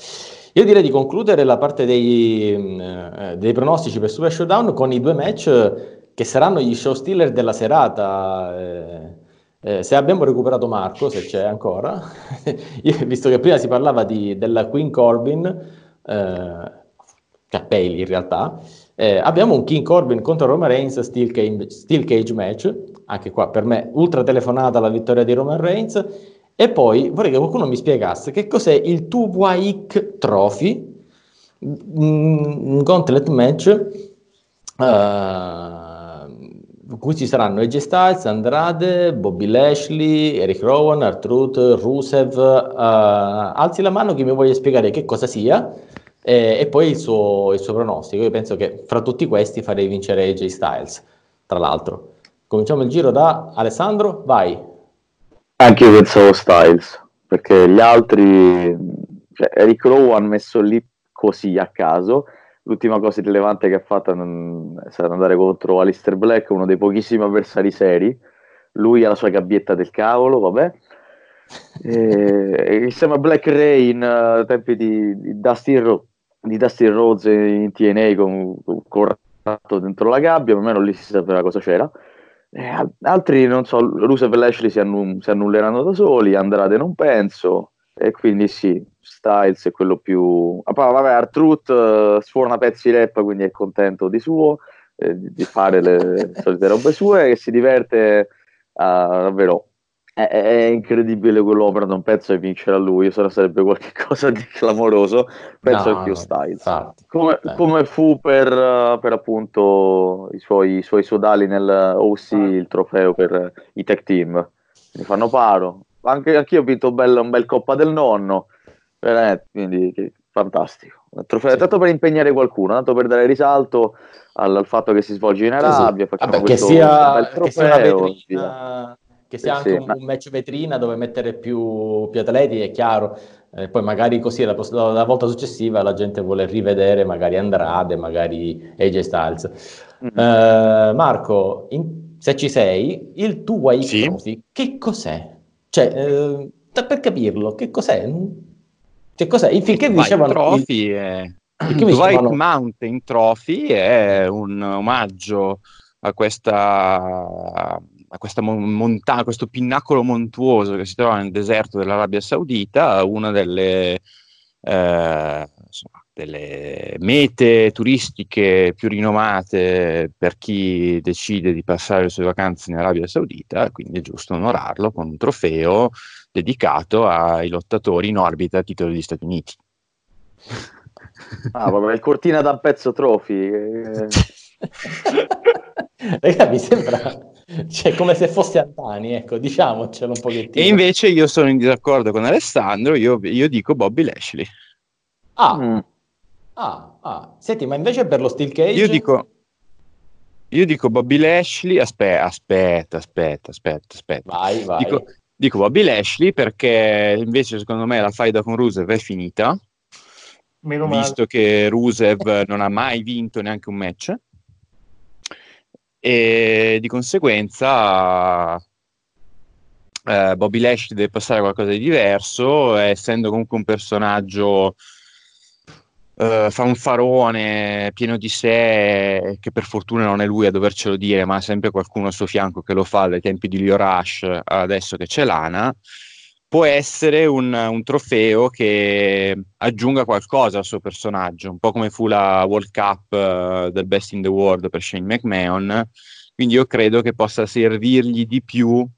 Io direi di concludere la parte dei, eh, dei pronostici per Super Showdown con i due match che saranno gli show stealer della serata. eh, eh, se abbiamo recuperato Marco, se c'è ancora, [laughs] io, visto che prima si parlava di- della Queen Corbin, eh, Bailey in realtà, eh, abbiamo un King Corbin contro Roman Reigns Steel Cage, Steel Cage match, anche qua per me ultra telefonata la vittoria di Roman Reigns. E poi vorrei che qualcuno mi spiegasse che cos'è il Tuwaik Trophy, un gauntlet match eh, in cui ci saranno AJ Styles, Andrade, Bobby Lashley, Eric Rowan, Artruth, Rusev. eh, alzi la mano chi mi voglia spiegare che cosa sia eh, e poi il suo, il suo pronostico. Io penso che fra tutti questi farei vincere AJ Styles, tra l'altro. Cominciamo il giro da Alessandro, vai.
Anche io pensavo Styles, perché gli altri, cioè Eric Rowan messo lì così a caso, l'ultima cosa rilevante che ha fatto non- è stato andare contro Alistair Black, uno dei pochissimi avversari seri, lui ha la sua gabbietta del cavolo, vabbè. [laughs] E, insieme a Black Ray in eh, tempi di, di Dustin, Ro- di Dustin Rhodes in TNA con, con il ratto dentro la gabbia, almeno lì si sapeva cosa c'era. Eh, al- altri, non so, Rusev e Lashley si, annu- si annulleranno da soli, Andrade non penso. E quindi sì, Styles è quello più... Ah, poi, vabbè, Artruth uh, suona pezzi rap, quindi è contento di suo, eh, di fare le solite robe sue e si diverte uh, davvero. È, è, incredibile quell'opera, non penso che vincerà lui, se no sarebbe qualcosa [laughs] di clamoroso, penso no, più Styles. Infatti, come, come, fu per, per appunto i suoi, i suoi, sodali nel OC, il trofeo per i tech team. Mi fanno paro. Anche, anche io ho vinto un bel, un bel Coppa del Nonno, veramente, quindi che, fantastico. Trofeo, sì. Tanto per impegnare qualcuno, tanto per dare risalto al, al fatto che si svolge in Arabia.
Sì, sì. Vabbè, che, sia, che sia una vetrina che sia anche un, un, match vetrina dove mettere più, più atleti, è chiaro. Eh, poi magari così la, la, volta successiva la gente vuole rivedere magari Andrade, magari AJ Styles. Mm-hmm. Eh, Marco, in, se ci sei, il tuo Wake sì. Trophy, che cos'è? Cioè, eh, per capirlo, che cos'è? Che cos'è? Finché
dicevano... Trophy il... è... Il dicevano... White Mountain Trophy è un omaggio a questa a questa montagna, questo pinnacolo montuoso che si trova nel deserto dell'Arabia Saudita, una delle, eh, insomma, delle mete turistiche più rinomate per chi decide di passare le sue vacanze in Arabia Saudita, quindi è giusto onorarlo con un trofeo dedicato ai lottatori in orbita a titolo degli Stati Uniti.
Ah, vabbè, il cortina da pezzo trophy. Eh. [laughs]
Raga, mi sembra [laughs] cioè, come se fosse Antani, ecco, diciamocelo un pochettino.
E invece io sono in disaccordo con Alessandro, io, io dico Bobby Lashley.
Ah. Mm. ah, ah, senti, ma invece per lo Steel Cage?
Io dico, io dico Bobby Lashley, aspetta, aspetta, aspetta, aspetta, aspetta.
Vai, vai.
Dico, dico Bobby Lashley perché invece secondo me la faida con Rusev è finita. Meno visto male. che Rusev non ha mai vinto neanche un match e di conseguenza eh, Bobby Lashley deve passare a qualcosa di diverso, essendo comunque un personaggio eh, fanfarone, pieno di sé, che per fortuna non è lui a dovercelo dire, ma ha sempre qualcuno al suo fianco che lo fa dai tempi di Leo Rush, adesso che c'è Lana può essere un, un, trofeo che aggiunga qualcosa al suo personaggio, un po' come fu la World Cup uh, del Best in the World per Shane McMahon. Quindi io credo che possa servirgli di più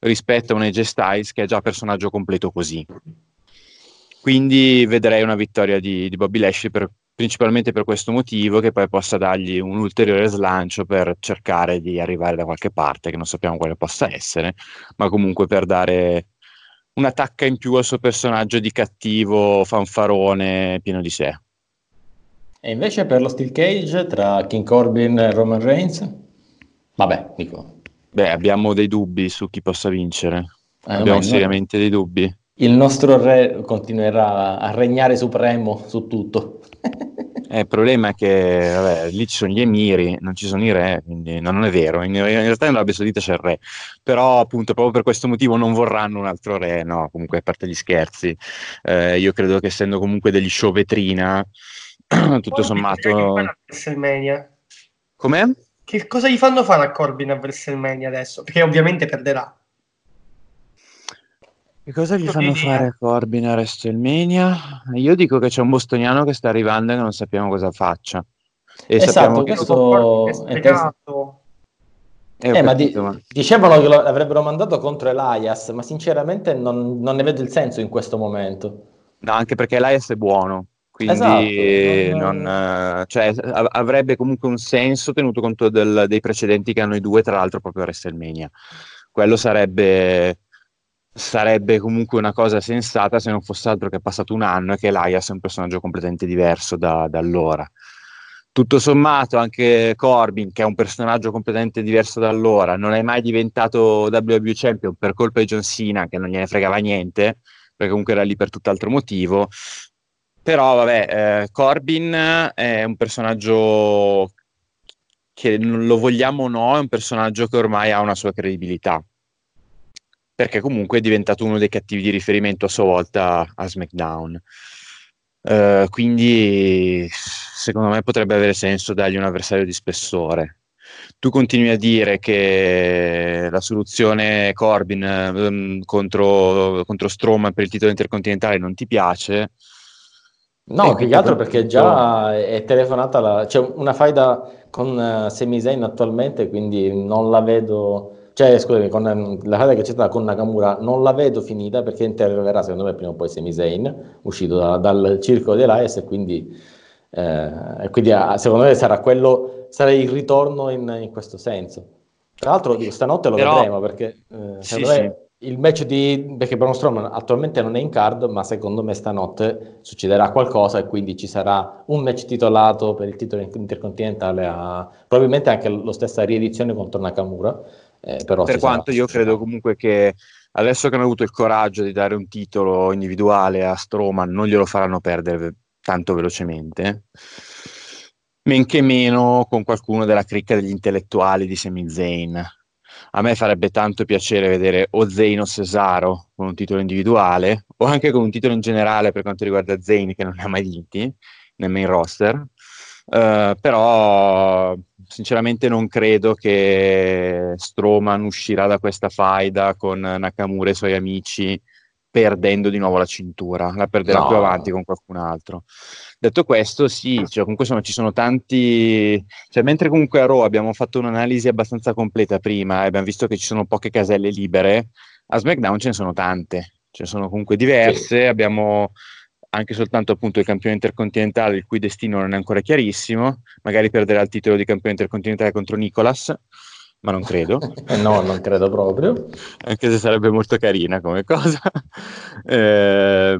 rispetto a un AJ Styles che è già personaggio completo così. Quindi vedrei una vittoria di, di Bobby Lashley per, principalmente per questo motivo, che poi possa dargli un ulteriore slancio per cercare di arrivare da qualche parte, che non sappiamo quale possa essere, ma comunque per dare una tacca in più al suo personaggio di cattivo fanfarone pieno di sé.
E invece per lo Steel Cage tra King Corbin e Roman Reigns? Vabbè, dico.
Beh, abbiamo dei dubbi su chi possa vincere. Eh, abbiamo seriamente no. dei dubbi.
Il nostro re continuerà a regnare supremo su tutto. [laughs]
Eh, il problema è che vabbè, lì ci sono gli emiri, non ci sono i re, quindi no, non è vero. In, in realtà in Arabia Saudita c'è il re, però appunto proprio per questo motivo non vorranno un altro re, no, comunque a parte gli scherzi. Eh, io credo che essendo comunque degli show vetrina, [clears throat] tutto sommato... Come?
Che cosa gli fanno fare a Corbin a WrestleMania adesso? Perché ovviamente perderà.
Che cosa gli fanno fare a Corbin a WrestleMania? Io dico che c'è un bostoniano che sta arrivando e che non sappiamo cosa faccia.
E esatto, sappiamo che questo è spiegato. Eh, eh, ma, di- ma, dicevano che lo avrebbero mandato contro Elias, ma sinceramente non, non, ne vedo il senso in questo momento.
No, anche perché Elias è buono, quindi esatto, non, non, cioè, avrebbe comunque un senso tenuto conto del, dei precedenti che hanno i due, tra l'altro proprio a WrestleMania. Quello sarebbe sarebbe comunque una cosa sensata se non fosse altro che è passato un anno e che Elias è un personaggio completamente diverso da, da allora. Tutto sommato, anche Corbin, che è un personaggio completamente diverso da allora, non è mai diventato WWE Champion per colpa di John Cena, che non gliene fregava niente, perché comunque era lì per tutt'altro motivo. Però, vabbè, eh, Corbin è un personaggio che lo vogliamo o no, è un personaggio che ormai ha una sua credibilità perché comunque è diventato uno dei cattivi di riferimento a sua volta a SmackDown. Uh, quindi secondo me potrebbe avere senso dargli un avversario di spessore. tu continui a dire che la soluzione Corbin um, contro, contro Strowman per il titolo intercontinentale non ti piace.
No, più che altro perché già è telefonata, la, c'è una faida con uh, Sami Zayn attualmente, quindi non la vedo cioè, scusami, con ehm, la faida che c'è stata con Nakamura non la vedo finita perché interverrà secondo me prima o poi Sami Zayn, uscito da, dal circolo di Elias e quindi, eh, quindi ah, secondo me sarà, quello, sarà il ritorno in, in questo senso. Tra l'altro dico, stanotte lo Però, vedremo perché eh, sì, sì. il match di... perché Braun Strowman attualmente non è in card ma secondo me stanotte succederà qualcosa e quindi ci sarà un match titolato per il titolo intercontinentale a probabilmente anche lo stessa riedizione contro Nakamura
eh, per quanto io credo comunque che adesso che hanno avuto il coraggio di dare un titolo individuale a Stroman, non glielo faranno perdere tanto velocemente. Men che meno con qualcuno della cricca degli intellettuali di Semi Zayn. A me farebbe tanto piacere vedere o Zayn o Cesaro con un titolo individuale, o anche con un titolo in generale per quanto riguarda Zayn, che non ne ha mai vinti nel main roster. Uh, però sinceramente non credo che Stroman uscirà da questa faida con Nakamura e i suoi amici perdendo di nuovo la cintura, la perderà no. più avanti con qualcun altro. Detto questo, sì, cioè, comunque insomma, ci sono tanti, cioè, mentre comunque a Raw abbiamo fatto un'analisi abbastanza completa prima e abbiamo visto che ci sono poche caselle libere, a SmackDown ce ne sono tante, ce ne sono comunque diverse, sì. abbiamo anche soltanto appunto il campione intercontinentale il cui destino non è ancora chiarissimo, magari perderà il titolo di campione intercontinentale contro Nicolas, ma non credo.
Eh, [laughs] no, non credo proprio.
Anche se sarebbe molto carina come cosa. [laughs] eh,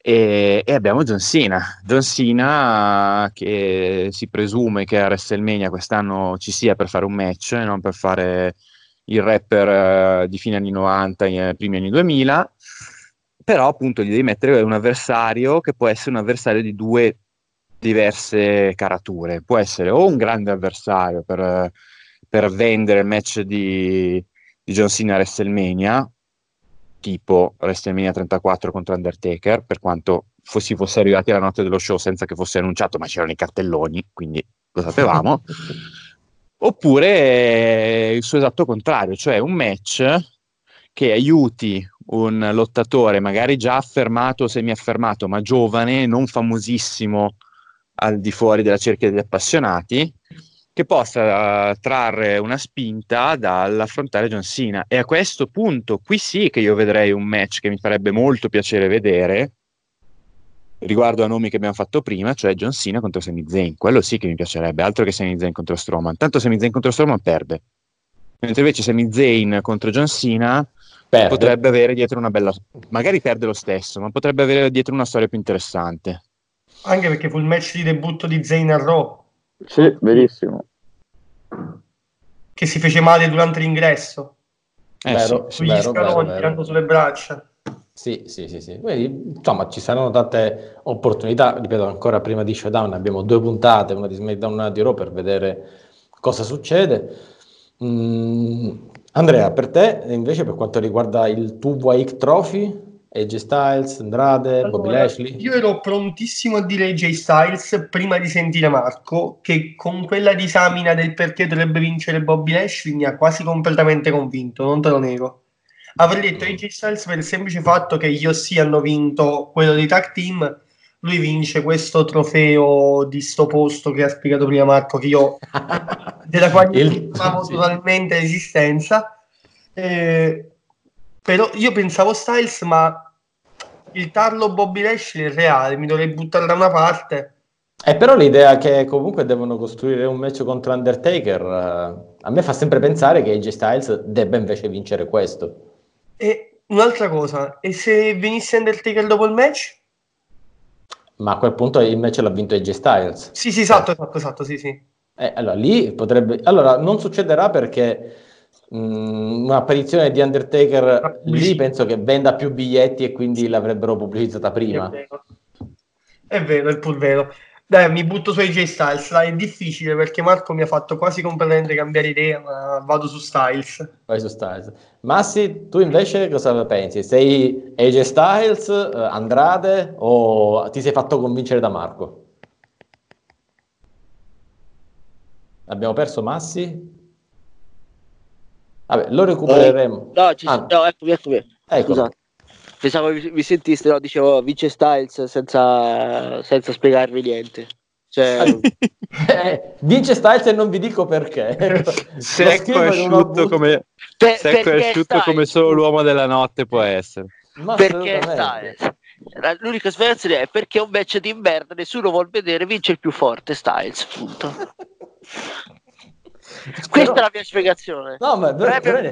e, e, abbiamo John Cena. John Cena che si presume che a WrestleMania quest'anno ci sia per fare un match e non per fare il rapper uh, di fine anni 90 e primi anni 2000 però appunto gli devi mettere un avversario che può essere un avversario di due diverse carature. Può essere o un grande avversario per, per vendere il match di, di John Cena a WrestleMania, tipo WrestleMania 34 contro Undertaker, per quanto si fosse arrivati alla notte dello show senza che fosse annunciato, ma c'erano i cartelloni, quindi lo sapevamo. [laughs] Oppure il suo esatto contrario, cioè un match che aiuti un lottatore magari già affermato o semi-affermato, ma giovane, non famosissimo al di fuori della cerchia degli appassionati, che possa uh, trarre una spinta dall'affrontare John Cena. E a questo punto, qui sì che io vedrei un match che mi farebbe molto piacere vedere, riguardo a nomi che abbiamo fatto prima, cioè John Cena contro Sami Zayn. Quello sì che mi piacerebbe, altro che Sami Zayn contro Strowman. Tanto Sami Zayn contro Strowman perde. Mentre invece Sami Zayn contro John Cena Perde. potrebbe avere dietro una bella magari perde lo stesso ma potrebbe avere dietro una storia più interessante
anche perché fu il match di debutto di Zayn a Raw
sì, verissimo
che si fece male durante l'ingresso
eh, vero,
sì, sugli vero, scaloni tirando sulle braccia
sì, sì, sì, sì. Quindi, insomma, ci saranno tante opportunità. Ripeto, ancora prima di Showdown abbiamo due puntate, una di SmackDown e una di Raw, per vedere cosa succede. Mm, Andrea, per te invece per quanto riguarda il tuo Wake Trophy, AJ Styles, Andrade, allora, Bobby Lashley?
Io ero prontissimo a dire AJ Styles prima di sentire Marco, che con quella disamina del perché dovrebbe vincere Bobby Lashley mi ha quasi completamente convinto, non te lo nego. Avrei detto AJ Styles per il semplice fatto che gli OC hanno vinto quello dei tag team lui vince questo trofeo di sto posto che ha spiegato prima Marco, che io [laughs] della quale il... non sì. totalmente l'esistenza. Eh, però io pensavo Styles, ma il tarlo Bobby Lashley è reale, mi dovrei buttare da una parte.
Eh, però l'idea che comunque devono costruire un match contro Undertaker eh, a me fa sempre pensare che AJ Styles debba invece vincere questo.
E un'altra cosa, e se venisse Undertaker dopo il match?
Ma a quel punto invece l'ha vinto AJ Styles.
Sì, sì, esatto, esatto, esatto, sì, sì.
Eh, allora, lì potrebbe... Allora, non succederà perché mh, mm, un'apparizione di Undertaker lì penso che venda più biglietti e quindi l'avrebbero pubblicizzata prima. È
vero, è vero, è pur vero. Dai, mi butto su AJ Styles, dai, è difficile perché Marco mi ha fatto quasi completamente cambiare idea, ma vado su Styles.
Vai su Styles. Massi, tu invece cosa pensi? Sei AJ Styles, uh, Andrade o ti sei fatto convincere da Marco? Abbiamo perso Massi? Vabbè, lo recupereremo.
No, ci,
Ah.
no eccomi, eccomi.
Ecco.
Scusate. Pensavo vi, vi sentiste, no, dicevo vince Styles senza, senza spiegarvi niente. Cioè, [laughs]
Eh, vince Styles e non vi dico perché.
Secco e
una
asciutto come,
per-
secco e asciutto come solo l'uomo della notte può essere.
Ma
Perché. Styles? L'unica spiegazione è perché è un match di merda, nessuno vuol vedere, vince il più forte Styles, punto. [laughs] Questa è la mia spiegazione.
No, ma però, però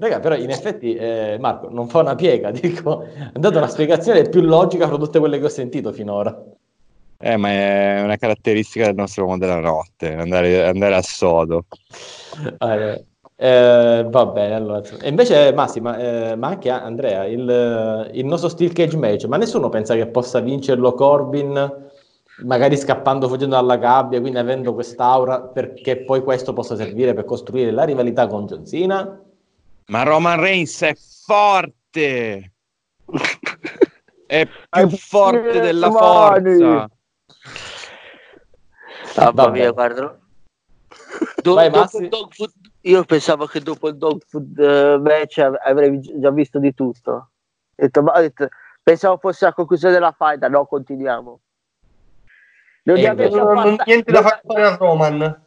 raga, però in effetti eh, Marco non fa una piega, [laughs] dico, ha dato una spiegazione più logica fra tutte quelle che ho sentito finora.
Eh, ma è una caratteristica del nostro uomo della notte, andare, andare a sodo.
Eh, eh, va bene, allora. E invece Massi, ma, eh, ma anche Andrea, il, il nostro Steel Cage match, ma nessuno pensa che possa vincerlo Corbin magari scappando, fuggendo dalla gabbia, quindi avendo quest'aura perché poi questo possa servire per costruire la rivalità con John Cena?
Ma Roman Reigns è forte! [laughs] È più forte della
mani!
forza!
Mamma
Vabbè.
mia, guarda. [laughs] Do-
Vai,
dopo dog food- io pensavo che dopo il dog food eh, match av- avrei gi- già visto di tutto. Ho detto, ma- ho detto, pensavo fosse la conclusione della fight, no, continuiamo. Non
E
li
invece-
avete
Non hanno
abbastanza-
niente da far fare a Roman.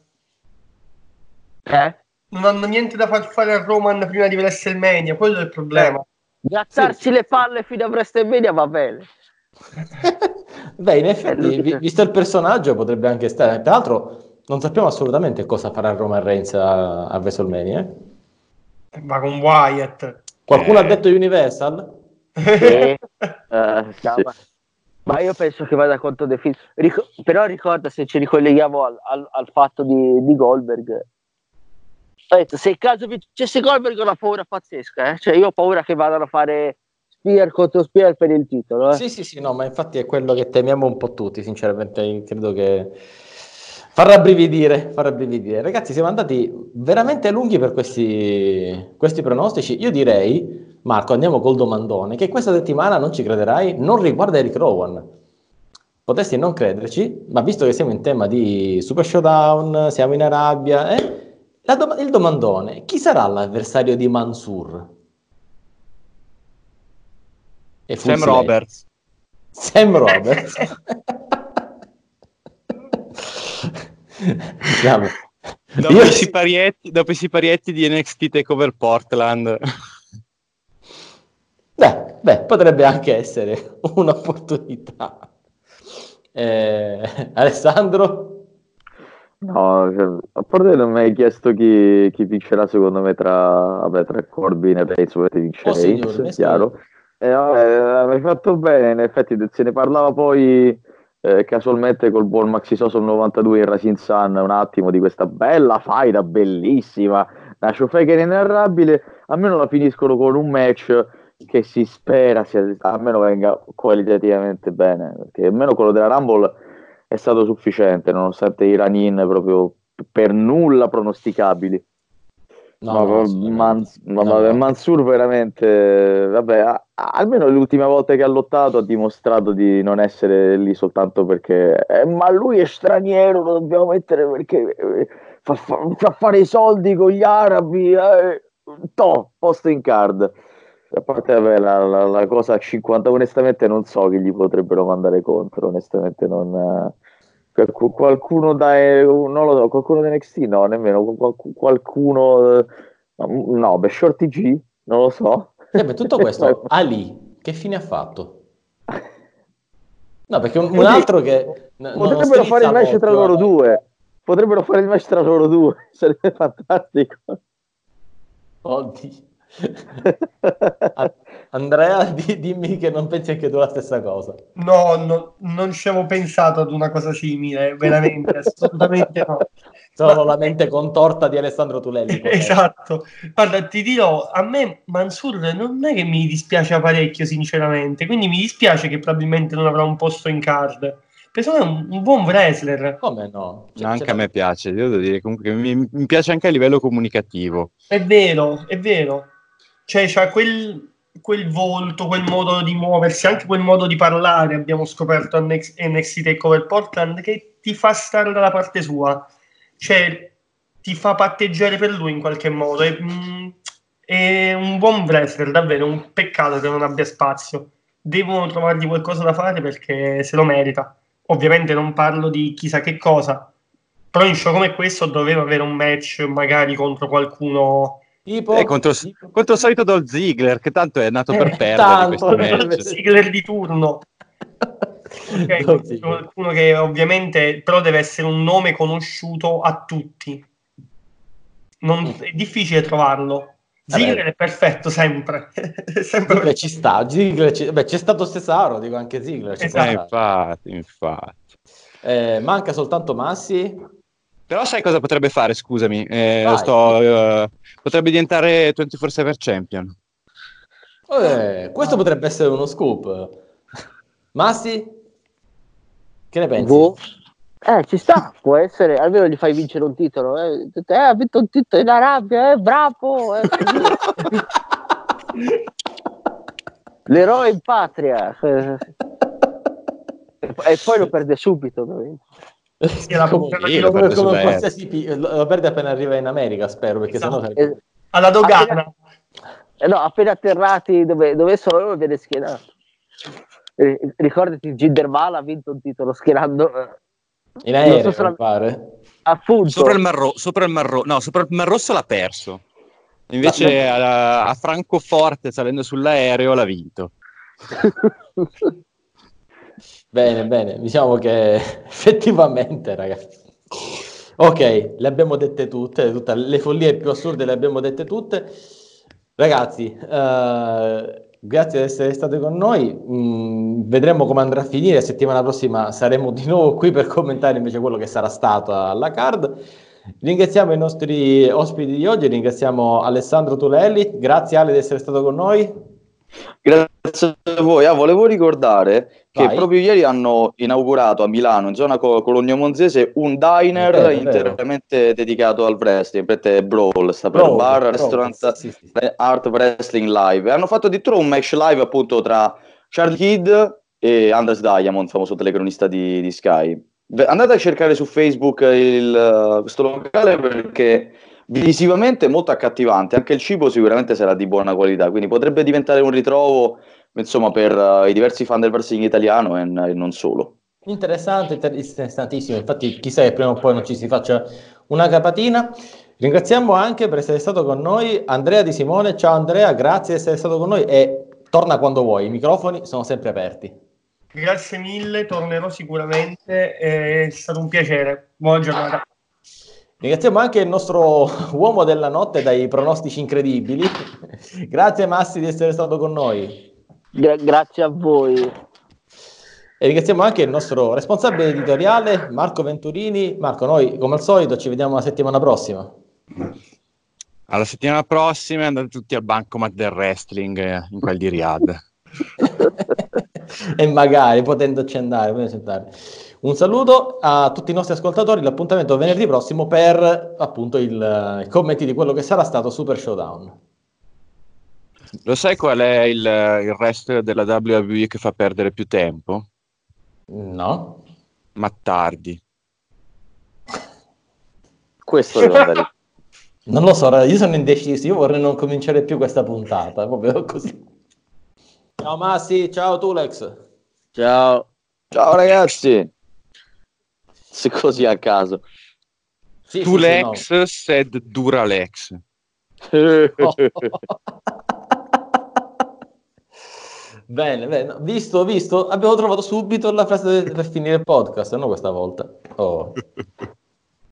Eh?
Non hanno niente da far fare a Roman prima di WrestleMania, quello è il problema.
Grattarsi le palle fino a WrestleMania va bene. [laughs]
Beh, in
Eh,
effetti, visto il personaggio, potrebbe anche stare. Tra l'altro, non sappiamo assolutamente cosa farà Roman Reigns a, a WrestleMania. eh.
Va con Wyatt.
Qualcuno
Eh.
ha detto Universal? [laughs]
Eh,
No,
sì.
ma, ma io penso che vada contro The Fiend. Ric- però ricorda se ci ricolleghiamo al, al- al fatto di, di Goldberg. Ho detto, se in caso vincesse Goldberg ho una paura pazzesca. eh. Cioè, io ho paura che vadano a fare Spear contro Spear per il titolo. eh.
Sì, sì, sì, no, ma infatti è quello che temiamo un po' tutti, sinceramente, credo che fa rabbrividire, fa rabbrividire. Ragazzi, siamo andati veramente lunghi per questi, questi pronostici. Io direi, Marco, andiamo col domandone, che questa settimana, non ci crederai, non riguarda Eric Rowan. Potresti non crederci, ma visto che siamo in tema di Super Showdown, siamo in Arabia, eh, dom- il domandone, chi sarà l'avversario di Mansur? E
Sam
silenzio.
Roberts.
Sam Roberts. [laughs] Diciamo,
Dopo,
io-
i siparietti, dopo i siparietti di NXT Takeover Portland.
Beh, beh, potrebbe anche essere [laughs] un'opportunità. Eh, Alessandro?
No, cioè, a parte non mi hai chiesto chi, chi vincerà secondo me tra, vabbè, tra Corbin e Reigns, dovete vincere
Oh,
Reigns,
questo-
chiaro. E vabbè, mi hai fatto bene, in effetti se ne parlava poi eh, casualmente col buon Maxi Soso 92 in Rising Sun un attimo di questa bella faida, bellissima, una ciofeca inenarrabile, almeno la finiscono con un match che si spera sia, almeno venga qualitativamente bene, perché almeno quello della Rumble è stato sufficiente, nonostante i run-in proprio per nulla pronosticabili.
No,
No,
no,
Man- ma-
No,
vabbè. Mansur veramente, vabbè, a- almeno l'ultima volta che ha lottato ha dimostrato di non essere lì soltanto perché, eh, ma lui è straniero, lo dobbiamo mettere perché eh, fa, fa- fa fare i soldi con gli arabi, eh, to, posto in card. A parte vabbè, la, la- la cosa a 50, onestamente non so chi gli potrebbero mandare contro, onestamente non... qualcu- qualcuno da eh, non lo so, qualcuno da NXT no, nemmeno qual- qualcuno eh, no, beh, Shorty G, non lo so.
Eh, beh, tutto questo, [laughs] Ali, che fine ha fatto? [laughs] No, perché un, un altro che... n-
Potrebbero fare il match tra loro due. Potrebbero fare il match tra loro due, [laughs] sarebbe fantastico.
Oddio. Andrea, [laughs] di- dimmi che non pensi anche tu la stessa cosa.
No, no, non ci avevo pensato ad una cosa simile, veramente, [laughs] assolutamente no.
Solo
Ma-
la mente contorta di Alessandro Tulelli. [laughs]
Esatto, guarda, ti dirò, a me Mansur non è che mi dispiace parecchio, sinceramente, quindi mi dispiace che probabilmente non avrà un posto in card. Perché è un, un buon wrestler,
Come no? Cioè,
anche a me piace, io devo dire comunque che mi, mi piace anche a livello comunicativo.
è vero, è vero. Cioè, c'ha quel, quel volto, quel modo di muoversi, anche quel modo di parlare, abbiamo scoperto a NXT, Takeover Portland, che ti fa stare dalla parte sua. Cioè, ti fa patteggiare per lui in qualche modo. È, mm, è un buon wrestler, davvero un peccato che non abbia spazio. Devono trovargli qualcosa da fare perché se lo merita. Ovviamente non parlo di chissà che cosa, però in show come questo doveva avere un match magari contro qualcuno
Tipo, eh, contro, tipo... contro, il solito Dolph Ziggler, che tanto è nato per
eh,
perdere
tanto, Ziggler di turno. okay, qualcuno che ovviamente però deve essere un nome conosciuto a tutti. Non, è difficile trovarlo. Ziggler è perfetto sempre. [laughs]
sempre Ziggler ci sta. Ziggler ci... Beh, c'è stato Cesaro, dico anche Ziggler.
Esatto. Eh, infatti, infatti.
Eh, manca soltanto Massi.
Però sai cosa potrebbe fare, scusami? Eh, sto, uh, potrebbe diventare 24-7 champion.
Eh, questo potrebbe essere uno scoop. Massi? Che ne pensi?
Boh. Eh, ci sta, può essere, almeno gli fai vincere un titolo. Eh, eh ha vinto un titolo in Arabia, eh, bravo! Eh, L'eroe in patria. [laughs] e poi lo perde subito, ovviamente.
Sì, la lo, come, come qualsiasi lo perde appena arriva in America, spero, perché esatto. sennò...
Eh, alla dogana. Appena,
eh no, appena atterrati dove, dove sono viene schienato. Eh, ricordati, Gindermal ha vinto un titolo schierando...
Eh, in aereo, so la... pare.
Appunto. Sopra il, Mar Ro- sopra il Mar Rosso, no, sopra il Mar Rosso l'ha perso. Invece a, a Francoforte, salendo sull'aereo, l'ha vinto. [laughs]
Bene, bene, diciamo che [laughs] effettivamente, ragazzi. Ok, le abbiamo dette tutte, tutte le follie più assurde le abbiamo dette tutte. Ragazzi, uh, grazie di essere state con noi. Mm, vedremo come andrà a finire. Settimana prossima saremo di nuovo qui per commentare invece quello che sarà stato alla card. Ringraziamo i nostri ospiti di oggi, ringraziamo Alessandro Tulelli. Grazie Ale di essere stato con noi.
Grazie a voi. Ah, volevo ricordare che Vai. proprio ieri hanno inaugurato a Milano, in zona Cologno Monzese, un diner vero, interamente dedicato al wrestling. Prete Brawl, sta per Brawl, bar, Brawl, restaurant, sì, sì. Art Wrestling Live. E hanno fatto addirittura un match live appunto tra Charlie Kidd e Anders Diamond, famoso telecronista di, di Sky. Andate a cercare su Facebook il, questo locale perché visivamente molto accattivante, anche il cibo sicuramente sarà di buona qualità, quindi potrebbe diventare un ritrovo insomma, per uh, i diversi fan del wrestling italiano e, e non solo.
Interessante, interessantissimo, infatti chissà che prima o poi non ci si faccia una capatina. Ringraziamo anche per essere stato con noi Andrea Di Simone, ciao Andrea, grazie di essere stato con noi e torna quando vuoi, i microfoni sono sempre aperti.
Grazie mille, tornerò sicuramente, è stato un piacere, buona giornata.
Ringraziamo anche il nostro [laughs] uomo della notte dai pronostici incredibili. Grazie Massi di essere stato con noi.
Gra- grazie a voi.
E ringraziamo anche il nostro responsabile editoriale Marco Venturini. Marco, noi come al solito ci vediamo la settimana prossima.
Alla settimana prossima andate tutti al bancomat del wrestling eh, in quel di Riyadh. [laughs]
e magari potendoci andare, potendoci andare. Un saluto a tutti i nostri ascoltatori, l'appuntamento venerdì prossimo per appunto il, i commenti di quello che sarà stato Super Showdown.
Lo sai qual è il, il resto della WWE che fa perdere più tempo?
No.
Ma tardi.
Questo [laughs] devo andare.
Non lo so, io sono indeciso, io vorrei non cominciare più questa puntata, proprio così. Ciao Massi, ciao Tulex.
Ciao. Ciao ragazzi se così a caso.
Sì, Tulex sì, no. said Duralex. [laughs] [laughs]
bene, bene. Visto, visto, abbiamo trovato subito la frase per finire il podcast, no questa volta. Oh. [laughs]